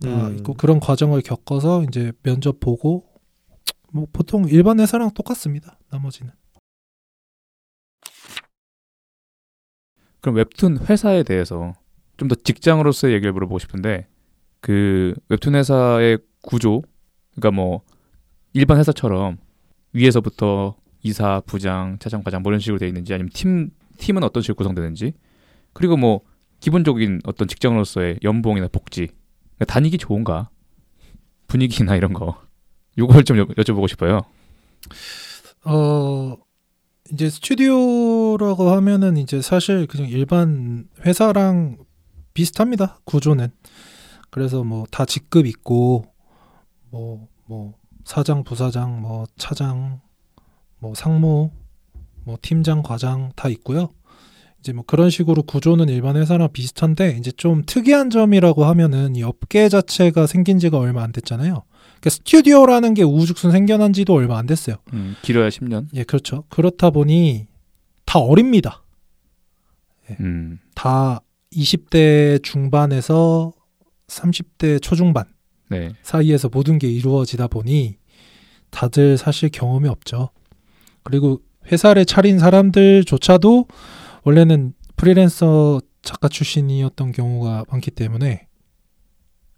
다 음. 있고 그런 과정을 겪어서 이제 면접 보고 뭐 보통 일반 회사랑 똑같습니다. 나머지는 그럼 웹툰 회사에 대해서 좀 더 직장으로서의 얘기를 물어보고 싶은데 그 웹툰 회사의 구조 그러니까 뭐 일반 회사처럼 위에서부터 이사, 부장, 차장, 과장 뭐 이런 식으로 되어 있는지 아니면 팀 팀은 어떤 식으로 구성되는지 그리고 뭐 기본적인 어떤 직장으로서의 연봉이나 복지 그러니까 다니기 좋은가 분위기나 이런 거 이걸 좀 여, 여쭤보고 싶어요. 어 이제 스튜디오라고 하면은 이제 사실 그냥 일반 회사랑 비슷합니다. 구조는. 그래서 뭐 다 직급 있고 뭐뭐 사장, 부사장, 뭐 차장, 뭐 상무, 뭐 팀장, 과장 다 있고요. 이제 뭐 그런 식으로 구조는 일반 회사랑 비슷한데 이제 좀 특이한 점이라고 하면은 이 업계 자체가 생긴 지가 얼마 안 됐잖아요. 그러니까 스튜디오라는 게 우후죽순 생겨난 지도 얼마 안 됐어요. 음, 길어야 10년. 예, 그렇죠. 그렇다 보니 다 어립니다. 음, 다 20대 중반에서 30대 초중반 네. 사이에서 모든 게 이루어지다 보니 다들 사실 경험이 없죠. 그리고 회사를 차린 사람들조차도 원래는 프리랜서 작가 출신이었던 경우가 많기 때문에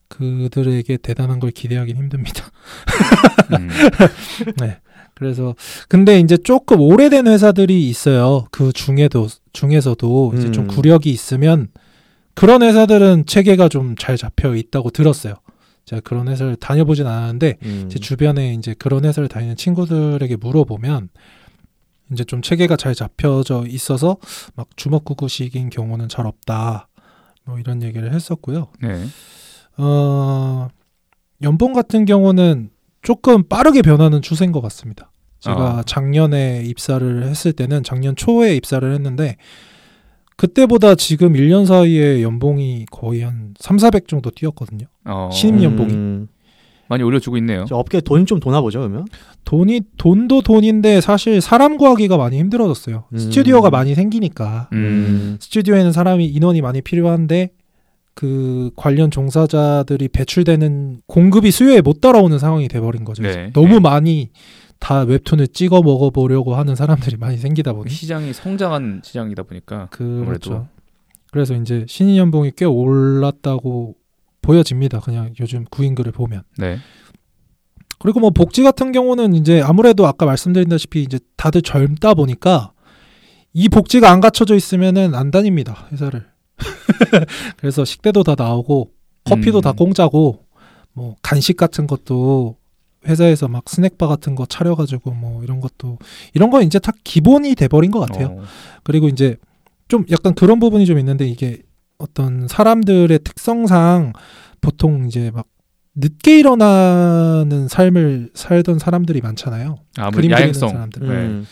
그들에게 대단한 걸 기대하기는 힘듭니다. 음, 그래서 근데 이제 조금 오래된 회사들이 있어요. 그 중에도 중에서도 이제 좀 음. 구력이 있으면 그런 회사들은 체계가 좀 잘 잡혀 있다고 들었어요. 제가 그런 회사를 다녀보진 않았는데 음. 제 주변에 이제 그런 회사를 다니는 친구들에게 물어보면 이제 좀 체계가 잘 잡혀져 있어서 막 주먹구구식인 경우는 잘 없다. 뭐 이런 얘기를 했었고요. 네. 어, 연봉 같은 경우는 조금 빠르게 변하는 추세인 것 같습니다. 제가 아. 작년에 입사를 했을 때는 작년 초에 입사를 했는데 그때보다 지금 1년 사이에 연봉이 거의 한 3, 400 정도 뛰었거든요. 어, 신입 연봉이. 음, 많이 올려주고 있네요. 저 업계 돈이 좀 도나 보죠 그러면? 돈이 돈도 돈인데 사실 사람 구하기가 많이 힘들어졌어요. 음. 스튜디오가 많이 생기니까 음. 스튜디오에는 사람이 인원이 많이 필요한데 그 관련 종사자들이 배출되는 공급이 수요에 못 따라오는 상황이 돼버린 거죠. 네. 너무 네. 많이 다 웹툰을 찍어 먹어보려고 하는 사람들이 많이 생기다 보니 시장이 성장한 시장이다 보니까 그렇죠. 아무래도. 그래서 이제 신인 연봉이 꽤 올랐다고 보여집니다. 그냥 요즘 구인글을 보면. 네. 그리고 뭐 복지 같은 경우는 이제 아무래도 아까 말씀드린다시피 이제 다들 젊다 보니까 이 복지가 안 갖춰져 있으면은 안 다닙니다 회사를. 그래서 식대도 다 나오고 커피도 음. 다 공짜고 뭐 간식 같은 것도 회사에서 막 스낵바 같은 거 차려가지고 뭐 이런 것도 이런 거 이제 다 기본이 돼버린 것 같아요. 어, 그리고 이제 좀 약간 그런 부분이 좀 있는데 이게 어떤 사람들의 특성상 보통 이제 막 늦게 일어나는 삶을 살던 사람들이 많잖아요. 아무래도 그림 그리는 야행성. 사람들. 네. 음.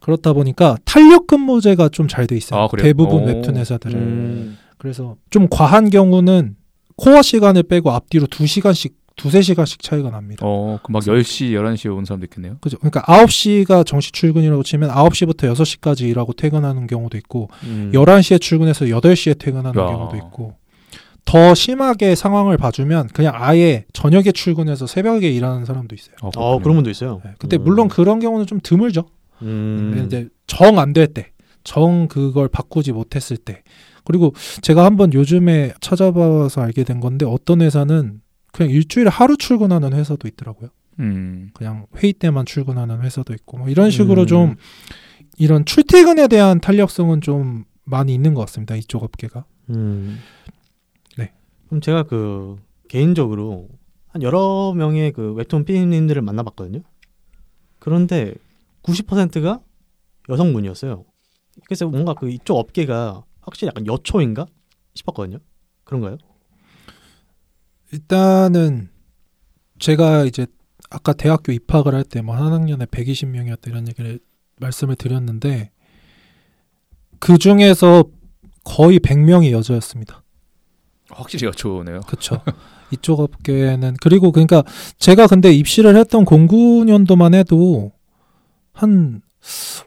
그렇다 보니까 탄력 근무제가 좀 잘 돼 있어요. 아? 대부분 오. 웹툰 회사들은. 음. 그래서 좀 과한 경우는 코어 시간을 빼고 앞뒤로 2시간씩 두세 시간씩 차이가 납니다. 어, 그막 10시, 11시에 온 사람도 있겠네요. 그죠? 그러니까 9시가 정시 출근이라고 치면 9시부터 6시까지 일하고 퇴근하는 경우도 있고 음. 11시에 출근해서 8시에 퇴근하는 야. 경우도 있고 더 심하게 상황을 봐주면 그냥 아예 저녁에 출근해서 새벽에 일하는 사람도 있어요. 어, 어 그렇군요. 그런 분도 있어요. 네. 근데 음. 물론 그런 경우는 좀 드물죠. 음. 이제 정 안 될 때, 정 그걸 바꾸지 못했을 때. 그리고 제가 한번 요즘에 찾아봐서 알게 된 건데 어떤 회사는 그냥 일주일에 하루 출근하는 회사도 있더라고요. 음. 그냥 회의 때만 출근하는 회사도 있고 뭐 이런 식으로 음. 좀 이런 출퇴근에 대한 탄력성은 좀 많이 있는 것 같습니다. 이쪽 업계가. 음. 네. 그럼 제가 그 개인적으로 한 여러 명의 그 웹툰 PD님들을 만나봤거든요. 그런데 90%가 여성분이었어요. 그래서 뭔가 그 이쪽 업계가 확실히 약간 여초인가 싶었거든요. 그런가요? 일단은 제가 이제 아까 대학교 입학을 할 때 뭐 한 학년에 120명이었다 이런 얘기를 말씀을 드렸는데 그 중에서 거의 100명이 여자였습니다. 확실히 여초네요. 그렇죠. 이쪽 업계는 그리고 그러니까 제가 근데 입시를 했던 09년도만 해도 한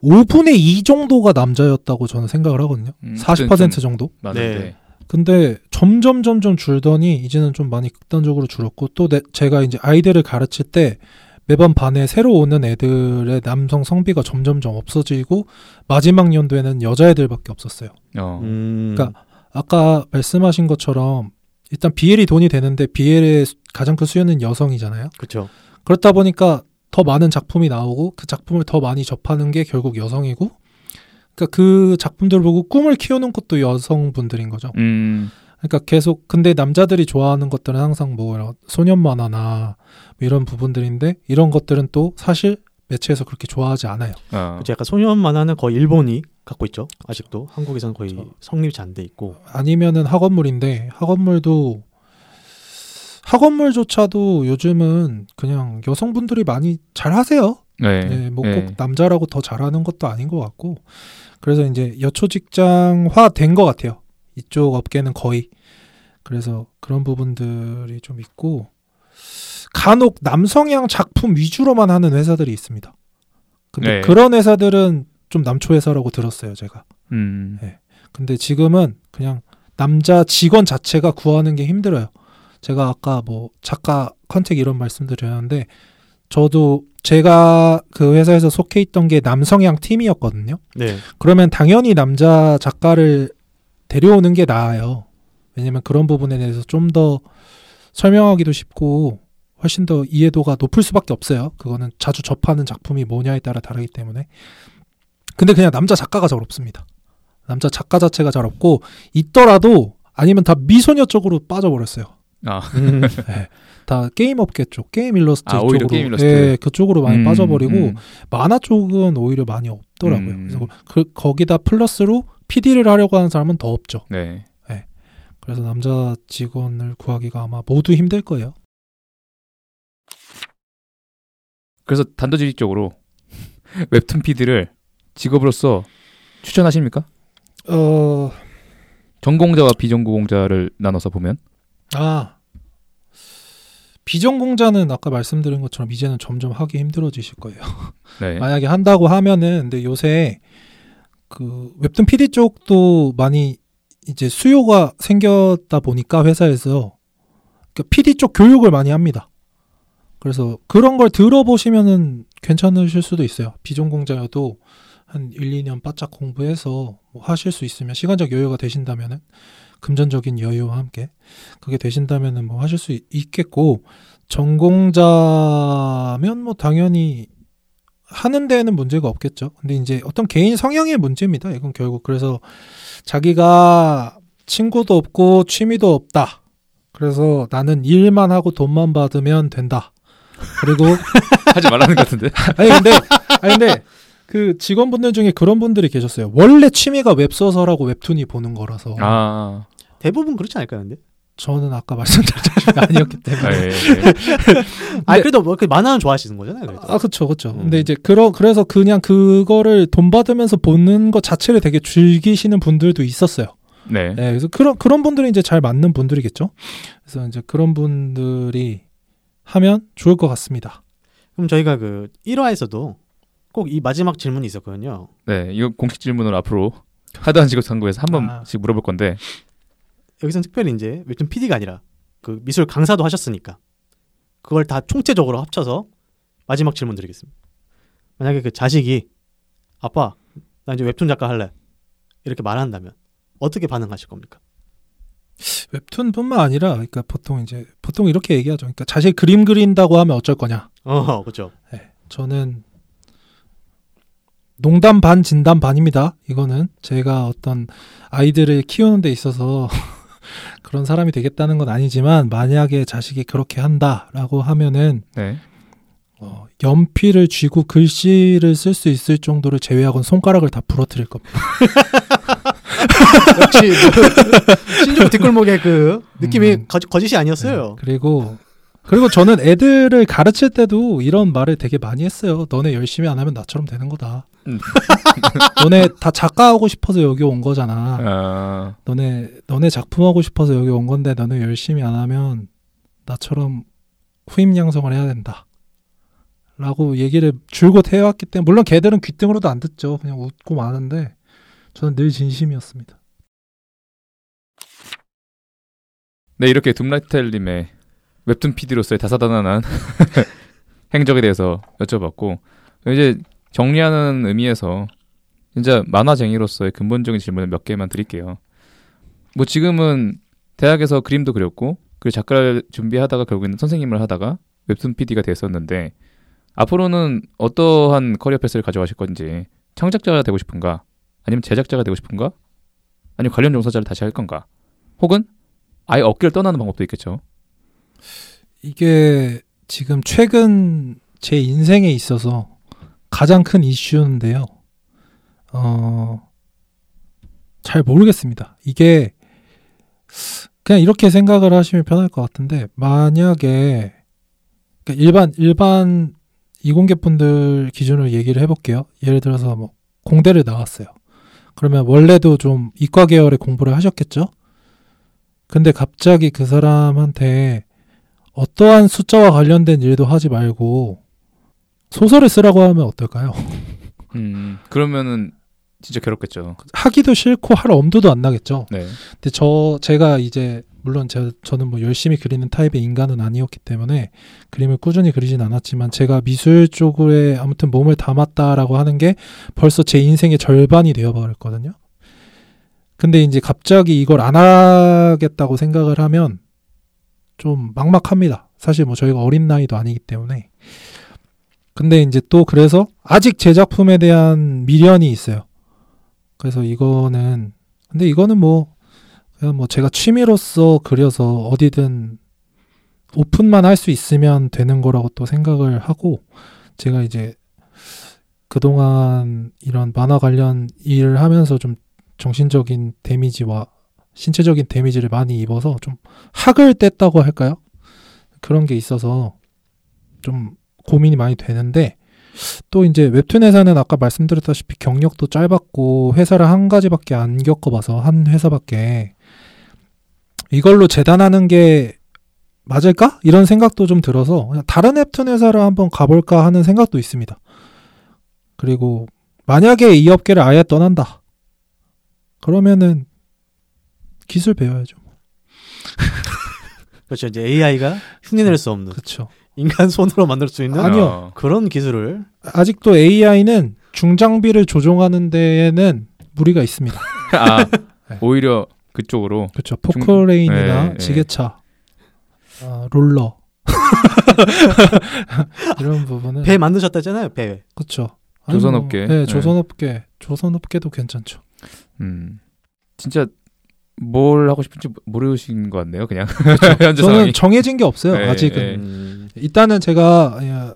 5분의 2 정도가 남자였다고 저는 생각을 하거든요. 음, 40% 그땐 좀 정도. 많은데. 네. 근데 점점 점점 줄더니 이제는 좀 많이 극단적으로 줄었고 또 내- 제가 이제 아이들을 가르칠 때 매번 반에 새로 오는 애들의 남성 성비가 점점점 없어지고 마지막 연도에는 여자애들밖에 없었어요. 어. 음. 그러니까 아까 말씀하신 것처럼 일단 BL이 돈이 되는데 BL의 가장 큰 수요는 여성이잖아요. 그렇죠. 그렇다 보니까 더 많은 작품이 나오고 그 작품을 더 많이 접하는 게 결국 여성이고 그러니까 그 작품들을 보고 꿈을 키우는 것도 여성분들인 거죠. 음. 그러니까 계속 근데 남자들이 좋아하는 것들은 항상 뭐 소년 만화나 뭐 이런 부분들인데 이런 것들은 또 사실 매체에서 그렇게 좋아하지 않아요. 어. 그렇죠. 약간 소년 만화는 거의 일본이 갖고 있죠. 아직도 한국에서는 거의 그렇죠. 성립이 잘안돼 있고. 아니면은 학원물인데 학원물도 학원물조차도 요즘은 그냥 여성분들이 많이 잘 하세요. 네. 네, 뭐꼭 네. 남자라고 더 잘하는 것도 아닌 것 같고 그래서 이제 여초 직장화 된 것 같아요. 이쪽 업계는 거의 그래서 그런 부분들이 좀 있고 간혹 남성향 작품 위주로만 하는 회사들이 있습니다. 근데 네. 그런 회사들은 좀 남초 회사라고 들었어요, 제가. 음. 근데 지금은 그냥 남자 직원 자체가 구하는 게 힘들어요. 제가 아까 뭐 작가 컨택 이런 말씀드렸는데 저도 제가 그 회사에서 속해 있던 게 남성향 팀이었거든요. 네. 그러면 당연히 남자 작가를 데려오는 게 나아요. 왜냐면 그런 부분에 대해서 좀 더 설명하기도 쉽고 훨씬 더 이해도가 높을 수밖에 없어요. 그거는 자주 접하는 작품이 뭐냐에 따라 다르기 때문에. 근데 그냥 남자 작가가 잘 없습니다. 남자 작가 자체가 잘 없고 있더라도 아니면 다 미소녀 쪽으로 빠져버렸어요. 아, 음. 다 게임 업계 쪽, 게임 일러스트 아, 오히려 쪽으로, 게임 일러스트. 예, 그쪽으로 많이 음, 빠져버리고 음. 만화 쪽은 오히려 많이 없더라고요. 음. 그래서 그 거기다 플러스로 PD를 하려고 하는 사람은 더 없죠. 네. 그래서 남자 직원을 구하기가 아마 모두 힘들 거예요. 그래서 단도직입적으로 웹툰 PD를 직업으로서 추천하십니까? 어, 전공자와 비전공자를 나눠서 보면 아 비전공자는 아까 말씀드린 것처럼 이제는 점점 하기 힘들어지실 거예요. 네. 만약에 한다고 하면은 근데 요새 그 웹툰 PD 쪽도 많이 이제 수요가 생겼다 보니까 회사에서 그 PD 쪽 교육을 많이 합니다. 그래서 그런 걸 들어보시면은 괜찮으실 수도 있어요. 비전공자여도 한 1, 2년 바짝 공부해서 뭐 하실 수 있으면 시간적 여유가 되신다면은 금전적인 여유와 함께 그게 되신다면은 뭐 하실 수 있- 있겠고 전공자면 뭐 당연히 하는 데에는 문제가 없겠죠. 근데 이제 어떤 개인 성향의 문제입니다. 이건 결국 그래서 자기가 친구도 없고 취미도 없다. 그래서 나는 일만 하고 돈만 받으면 된다. 그리고 하지 말라는 것 같은데. 아니 근데 아니 근데 그 직원분들 중에 그런 분들이 계셨어요. 원래 취미가 웹소설하고 웹툰이 보는 거라서 아, 대부분 그렇지 않을까요, 근데? 저는 아까 말씀드렸듯이 아니었기 때문에 아, 예, 예. 아, 그래도 뭐, 그 만화는 좋아하시는 거잖아요, 그래도. 아, 그쵸, 그쵸. 음. 근데 이제, 그러, 그래서 그냥 그거를 돈 받으면서 보는 것 자체를 되게 즐기시는 분들도 있었어요. 네. 네, 그래서 그런, 그런 분들이 이제 잘 맞는 분들이겠죠. 그래서 이제 그런 분들이 하면 좋을 것 같습니다. 그럼 저희가 그 1화에서도 꼭 이 마지막 질문이 있었거든요. 네. 이거 공식 질문을 앞으로 하드한 직업 탐구에서 한 아. 번씩 물어볼 건데. 여기서는 특별히 이제 웹툰 PD가 아니라 그 미술 강사도 하셨으니까 그걸 다 총체적으로 합쳐서 마지막 질문 드리겠습니다. 만약에 그 자식이 아빠 나 이제 웹툰 작가 할래 이렇게 말한다면 어떻게 반응하실 겁니까? 웹툰뿐만 아니라, 그러니까 보통 이제, 보통 이렇게 얘기하죠. 그러니까 자식 그림 그린다고 하면 어쩔 거냐. 어 그렇죠. 네, 저는 농담 반 진담 반입니다. 이거는 제가 어떤 아이들을 키우는 데 있어서 그런 사람이 되겠다는 건 아니지만 만약에 자식이 그렇게 한다라고 하면은 네. 어, 연필을 쥐고 글씨를 쓸 수 있을 정도를 제외하고는 손가락을 다 부러뜨릴 겁니다. 역시 뭐 신종 뒷골목의 그 느낌이 음. 거, 거짓이 아니었어요. 네, 그리고 그리고 저는 애들을 가르칠 때도 이런 말을 되게 많이 했어요. 너네 열심히 안 하면 나처럼 되는 거다. 음. 너네 다 작가하고 싶어서 여기 온 거잖아. 아, 너네 너네 작품 하고 싶어서 여기 온 건데 너네 열심히 안 하면 나처럼 후임 양성을 해야 된다. 라고 얘기를 줄곧 해왔기 때문에 물론 걔들은 귀등으로도 안 듣죠. 그냥 웃고 마는데 저는 늘 진심이었습니다. 네 이렇게 둠라이텔님의 웹툰 PD로서의 다사다난한 행적에 대해서 여쭤봤고 이제 정리하는 의미에서 진짜 만화쟁이로서의 근본적인 질문을 몇 개만 드릴게요. 뭐 지금은 대학에서 그림도 그렸고 그 작가를 준비하다가 결국에는 선생님을 하다가 웹툰 PD가 됐었는데 앞으로는 어떠한 커리어 패스를 가져가실 건지 창작자가 되고 싶은가 아니면 제작자가 되고 싶은가 아니면 관련 종사자를 다시 할 건가 혹은 아예 업계를 떠나는 방법도 있겠죠. 이게 지금 최근 제 인생에 있어서 가장 큰 이슈인데요. 어, 잘 모르겠습니다. 이게 그냥 이렇게 생각을 하시면 편할 것 같은데 만약에 그러니까 일반 일반 이공계 분들 기준으로 얘기를 해볼게요. 예를 들어서 뭐 공대를 나왔어요. 그러면 원래도 좀 이과 계열의 공부를 하셨겠죠? 근데 갑자기 그 사람한테 어떠한 숫자와 관련된 일도 하지 말고 소설을 쓰라고 하면 어떨까요? 음, 그러면은 진짜 괴롭겠죠. 하기도 싫고 할 엄두도 안 나겠죠. 네. 근데 저 제가 이제 물론 제, 저는 뭐 열심히 그리는 타입의 인간은 아니었기 때문에 그림을 꾸준히 그리진 않았지만 제가 미술 쪽에 아무튼 몸을 담았다라고 하는 게 벌써 제 인생의 절반이 되어버렸거든요. 근데 이제 갑자기 이걸 안 하겠다고 생각을 하면 좀 막막합니다. 사실 뭐 저희가 어린 나이도 아니기 때문에. 근데 이제 또 그래서 아직 제 작품에 대한 미련이 있어요. 그래서 이거는 근데 이거는 뭐 그냥 뭐 제가 취미로서 그려서 어디든 오픈만 할 수 있으면 되는 거라고 또 생각을 하고 제가 이제 그동안 이런 만화 관련 일을 하면서 좀 정신적인 데미지와 신체적인 데미지를 많이 입어서 좀 학을 뗐다고 할까요? 그런 게 있어서 좀 고민이 많이 되는데 또 이제 웹툰 회사는 아까 말씀드렸다시피 경력도 짧았고 회사를 한 가지밖에 안 겪어봐서 한 회사밖에 이걸로 재단하는 게 맞을까? 이런 생각도 좀 들어서 그냥 다른 웹툰 회사를 한번 가볼까 하는 생각도 있습니다. 그리고 만약에 이 업계를 아예 떠난다. 그러면은 기술 배워야죠. 그렇죠. 이제 AI가 흉내낼 수 없는 그렇죠. 인간 손으로 만들 수 있는 아니요. 어, 그런 기술을 아직도 AI는 중장비를 조종하는 데에는 무리가 있습니다. 아 네. 오히려 그쪽으로 그렇죠. 포크레인이나 네, 네. 지게차, 아, 롤러 이런 부분은 배 만드셨다잖아요. 배. 그렇죠. 조선업계. 네, 네. 조선업계, 조선업계도 괜찮죠. 음 진짜 뭘 하고 싶은지 모르신 것 같네요. 그냥 현재 저는. 정해진 게 없어요. 네, 아직은 네. 음, 일단은 제가 예,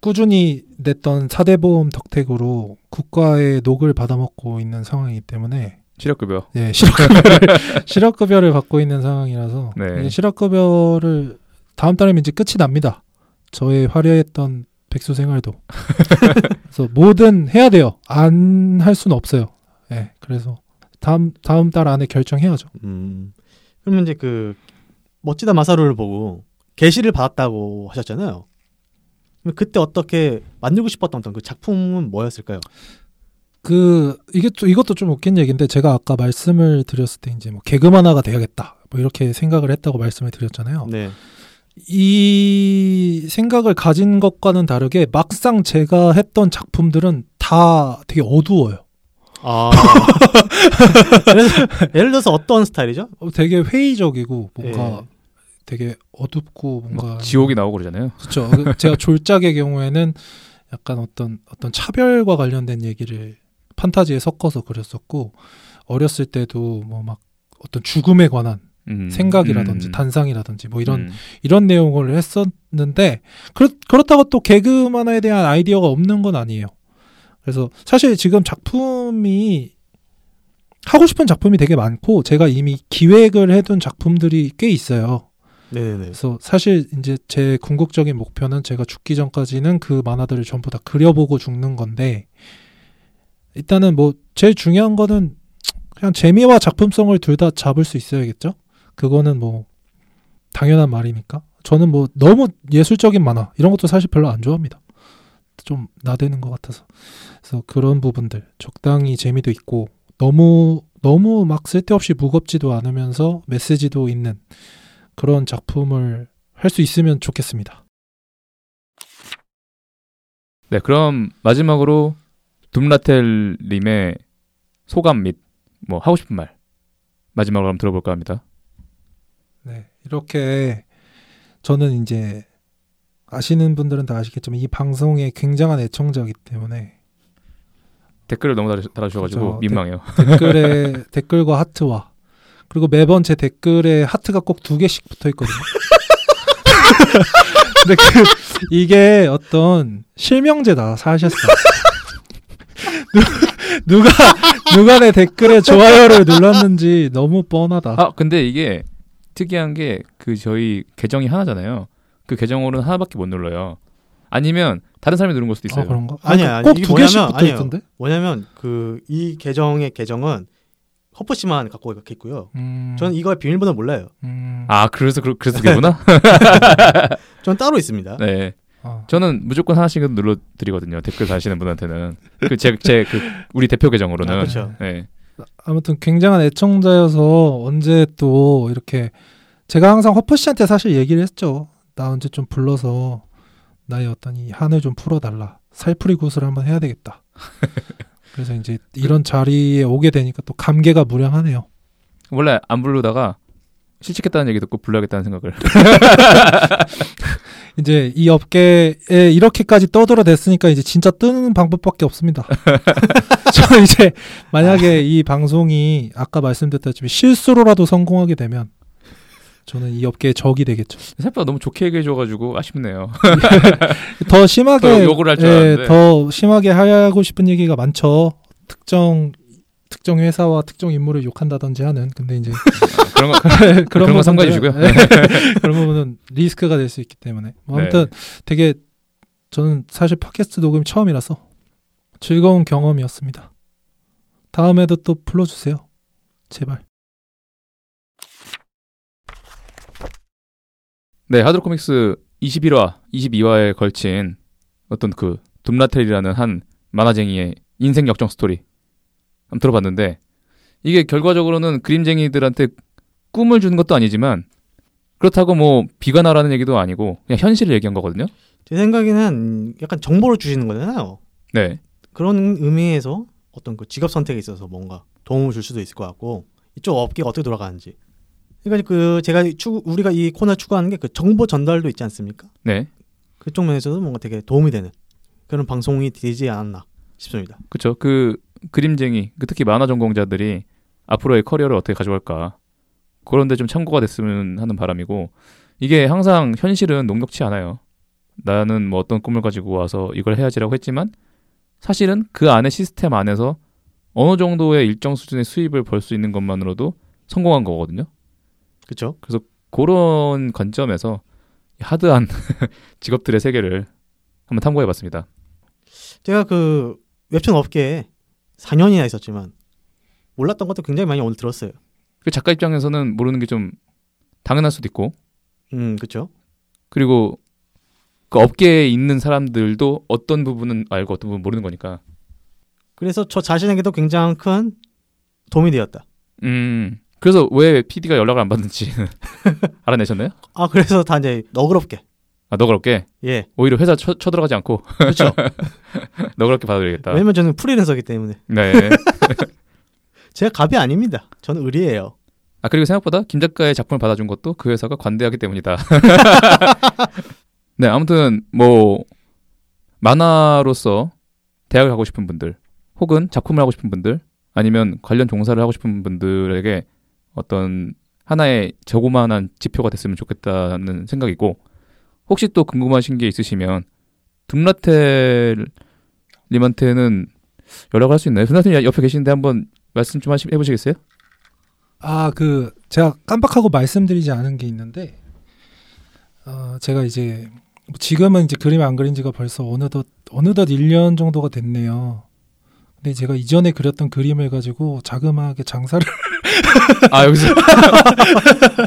꾸준히 냈던 사대보험 덕택으로 국가의 녹을 받아먹고 있는 상황이기 때문에 실업급여. 예, 실업급여를 실업급여를 받고 있는 상황이라서 네. 이 실업급여를 다음 달이면 이제 끝이 납니다. 저의 화려했던 백수 생활도 그래서 뭐든 해야 돼요. 안 할 수는 없어요. 예, 그래서 다음 다음 달 안에 결정해야죠. 음. 그러면 이제 그 멋지다 마사루를 보고 게시를 받았다고 하셨잖아요. 그때 어떻게 만들고 싶었던 어떤 그 작품은 뭐였을까요? 그 이게 또 이것도 좀 웃긴 얘기인데 제가 아까 말씀을 드렸을 때 이제 뭐 개그 만 화가 돼야겠다 뭐 이렇게 생각을 했다고 말씀을 드렸잖아요. 네. 이 생각을 가진 것과는 다르게 막상 제가 했던 작품들은 다 되게 어두워요. 아. 예를, 들어서- 예를 들어서 어떤 스타일이죠? 어, 되게 회의적이고 뭔가 예. 되게 어둡고 뭔가 막 지옥이 나오고 그러잖아요. 그렇죠. 제가 졸작의 경우에는 약간 어떤 어떤 차별과 관련된 얘기를 판타지에 섞어서 그렸었고 어렸을 때도 뭐 막 어떤 죽음에 관한 음. 생각이라든지 음. 단상이라든지 뭐 이런 음. 이런 내용을 했었는데 그렇, 그렇다고 또 개그 만화에 대한 아이디어가 없는 건 아니에요. 그래서 사실 지금 작품이 하고 싶은 작품이 되게 많고 제가 이미 기획을 해둔 작품들이 꽤 있어요. 네네네. 그래서 사실 이제 제 궁극적인 목표는 제가 죽기 전까지는 그 만화들을 전부 다 그려보고 죽는 건데 일단은 뭐 제일 중요한 거는 그냥 재미와 작품성을 둘 다 잡을 수 있어야겠죠. 그거는 뭐 당연한 말이니까. 저는 뭐 너무 예술적인 만화 이런 것도 사실 별로 안 좋아합니다. 좀 나대는 것 같아서. 그래서 그런 부분들 적당히 재미도 있고 너무 너무 막 쓸데없이 무겁지도 않으면서 메시지도 있는 그런 작품을 할 수 있으면 좋겠습니다. 네, 그럼 마지막으로 둠라텔 님의 소감 및 뭐 하고 싶은 말 마지막으로 한번 들어볼까 합니다. 네, 이렇게 저는 이제 아시는 분들은 다 아시겠지만 이 방송에 굉장한 애청자이기 때문에 댓글을 너무 달아- 달아주셔가지고 그렇죠. 민망해요. 댓글에 댓글과 하트와 그리고 매번 제 댓글에 하트가 꼭 두 개씩 붙어 있거든요. 근데 그 이게 어떤 실명제다 사실상 누, 누가 누가 내 댓글에 좋아요를 눌렀는지 너무 뻔하다. 아 근데 이게 특이한 게 그 저희 계정이 하나잖아요. 그 계정으로는 하나밖에 못 눌러요. 아니면 다른 사람이 누른 걸 수도 있어요. 아, 그런가? 아니야, 아니, 꼭 이게 두 개씩 붙어 아니에요. 있던데. 뭐냐면 그 이 계정의 계정은 허프 씨만 갖고 있고요. 음, 저는 이거의 비밀번호 몰라요. 음, 아 그래서 그, 그래서 그구나. 저는 따로 있습니다. 네, 어. 아, 저는 무조건 하나씩은 눌러드리거든요. 댓글 다시는 분한테는 그제제 그 우리 대표 계정으로는. 아, 그렇죠. 네. 아무튼 굉장한 애청자여서 언제 또 이렇게 제가 항상 허퍼 씨한테 사실 얘기를 했죠. 나 언제 좀 불러서 나의 어떤 이 한을 좀 풀어달라. 살풀이 굿을 한번 해야 되겠다. 그래서 이제 이런 자리에 오게 되니까 또 감개가 무량하네요. 원래 안 부르다가 실직했다는 얘기 듣고 불러야겠다는 생각을. 이제 이 업계에 이렇게까지 떠들어댔으니까 이제 진짜 뜨는 방법밖에 없습니다. 저 이제 만약에 이 방송이 아까 말씀드렸다시피 실수로라도 성공하게 되면 저는 이 업계의 적이 되겠죠. 생각보다 너무 좋게 얘기해줘가지고 아쉽네요. 더 심하게 더 욕을 할줄 예, 알았는데. 더 심하게 하고 싶은 얘기가 많죠. 특정 특정 회사와 특정 인물을 욕한다든지 하는. 근데 이제 그런 거 그런 그런 거 주시고요. 예, 그런 부분은 리스크가 될 수 있기 때문에. 뭐 아무튼 되게 저는 사실 팟캐스트 녹음이 처음이라서 즐거운 경험이었습니다. 다음에도 또 불러주세요. 제발. 네, 하드로 코믹스 21화, 22화에 걸친 어떤 그 둠라텔이라는 한 만화쟁이의 인생 역정 스토리 한번 들어봤는데 이게 결과적으로는 그림쟁이들한테 꿈을 주는 것도 아니지만 그렇다고 뭐 비관하라는 얘기도 아니고 그냥 현실을 얘기한 거거든요. 제 생각에는 약간 정보를 주시는 거잖아요. 네, 그런 의미에서 어떤 그 직업 선택에 있어서 뭔가 도움을 줄 수도 있을 것 같고 이쪽 업계가 어떻게 돌아가는지. 그러니까 그 제가 추구, 우리가 이 코너 추구하는 게 그 정보 전달도 있지 않습니까? 네, 그쪽 면에서도 뭔가 되게 도움이 되는 그런 방송이 되지 않았나 싶습니다. 그렇죠. 그 그림쟁이, 그 특히 만화 전공자들이 앞으로의 커리어를 어떻게 가져갈까 그런데 좀 참고가 됐으면 하는 바람이고 이게 항상 현실은 녹록치 않아요. 나는 뭐 어떤 꿈을 가지고 와서 이걸 해야지라고 했지만 사실은 그 안에 시스템 안에서 어느 정도의 일정 수준의 수입을 벌 수 있는 것만으로도 성공한 거거든요. 그렇죠? 그런 관점에서 하드한 직업들의 세계를 한번 탐구해 봤습니다. 제가 그 웹툰 업계에 4년이나 있었지만 몰랐던 것도 굉장히 많이 오늘 들었어요. 그 작가 입장에서는 모르는 게 좀 당연할 수도 있고 음, 그렇죠. 그리고 그 업계에 있는 사람들도 어떤 부분은 알고 어떤 부분은 모르는 거니까. 그래서 저 자신에게도 굉장히 큰 도움이 되었다. 음. 그래서 왜 PD가 연락을 안 받는지 알아내셨나요? 아, 그래서 다 이제 너그럽게. 아 너그럽게 예. 오히려 회사 쳐, 쳐들어가지 않고 그렇죠. 너그럽게 받아들이겠다. 왜냐면 저는 프리랜서기 때문에. 네. 제가 갑이 아닙니다. 저는 의리예요. 아 그리고 생각보다 김 작가의 작품을 받아준 것도 그 회사가 관대하기 때문이다. 네 아무튼 뭐 만화로서 대학을 가고 싶은 분들 혹은 작품을 하고 싶은 분들 아니면 관련 종사를 하고 싶은 분들에게 어떤 하나의 저고만한 지표가 됐으면 좋겠다는 생각이고 혹시 또 궁금하신 게 있으시면 둠라텔 님한테는 연락할 수 있나요? 둠라텔 옆에 계시는데 한번 말씀 좀 하시, 해보시겠어요? 아, 그 제가 깜빡하고 말씀드리지 않은 게 있는데 어, 제가 이제 지금은 이제 그림 안 그린 지가 벌써 어느덧 어느덧 1년 정도가 됐네요. 근데 제가 이전에 그렸던 그림을 가지고 자그마하게 장사를 아 여기서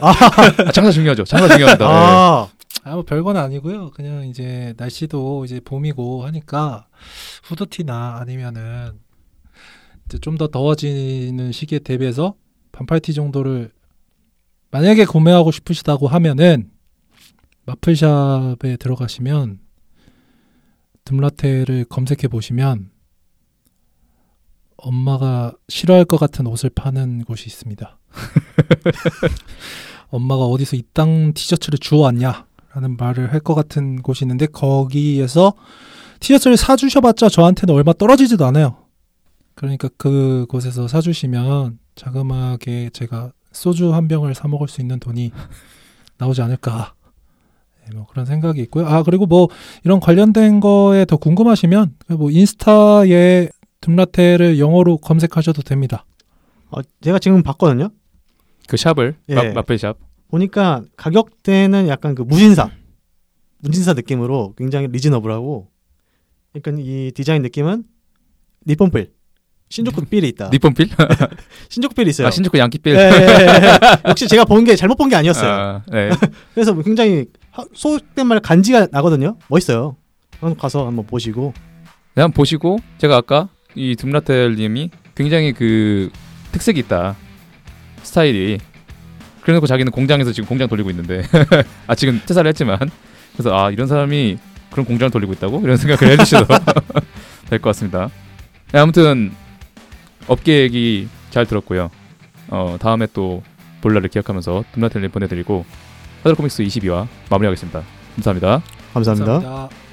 아, 장사 중요하죠. 장사 중요합니다. 네. 아, 아, 뭐 별건 아니고요. 그냥 이제 날씨도 이제 봄이고 하니까 후드티나 아니면은 이제 좀 더 더워지는 시기에 대비해서 반팔티 정도를 만약에 구매하고 싶으시다고 하면은 마플샵에 들어가시면 듬라테를 검색해 보시면 엄마가 싫어할 것 같은 옷을 파는 곳이 있습니다. 엄마가 어디서 이 땅 티셔츠를 주워왔냐? 라는 말을 할 것 같은 곳이 있는데 거기에서 티셔츠를 사주셔봤자 저한테는 얼마 떨어지지도 않아요. 그러니까 그곳에서 사주시면 자그마하게 제가 소주 한 병을 사 먹을 수 있는 돈이 나오지 않을까. 네, 뭐 그런 생각이 있고요. 아 그리고 뭐 이런 관련된 거에 더 궁금하시면 뭐 인스타에 둠라테를 영어로 검색하셔도 됩니다. 어, 제가 지금 봤거든요. 그 샵을 예. 마, 마페 샵. 보니까 가격대는 약간 그 무신사, 무신사 느낌으로 굉장히 리즈너블하고, 그러니까 이 디자인 느낌은 니폰필, 신조쿠 필이 있다. 니폰필? 신조쿠 필이 있어요. 아 신주쿠 양키필. 예, 예, 예. 역시 제가 본 게 잘못 본 게 아니었어요. 아, 네. 그래서 굉장히 하- 소속된 말 간지가 나거든요. 멋있어요. 한번 가서 한번 보시고. 네, 한번 보시고 제가 아까 이 둠라텔님이 굉장히 그 특색이 있다. 스타일이. 그래놓고 자기는 공장에서 지금 공장 돌리고 있는데 아 지금 퇴사를 했지만 그래서 아 이런 사람이 그런 공장을 돌리고 있다고 이런 생각을 해주셔도 될 것 같습니다. 네, 아무튼 업계 얘기 잘 들었고요. 어 다음에 또볼 날을 기약하면서 둠라텔님 보내드리고 하드코믹스 22화 마무리하겠습니다. 감사합니다. 감사합니다. 감사합니다.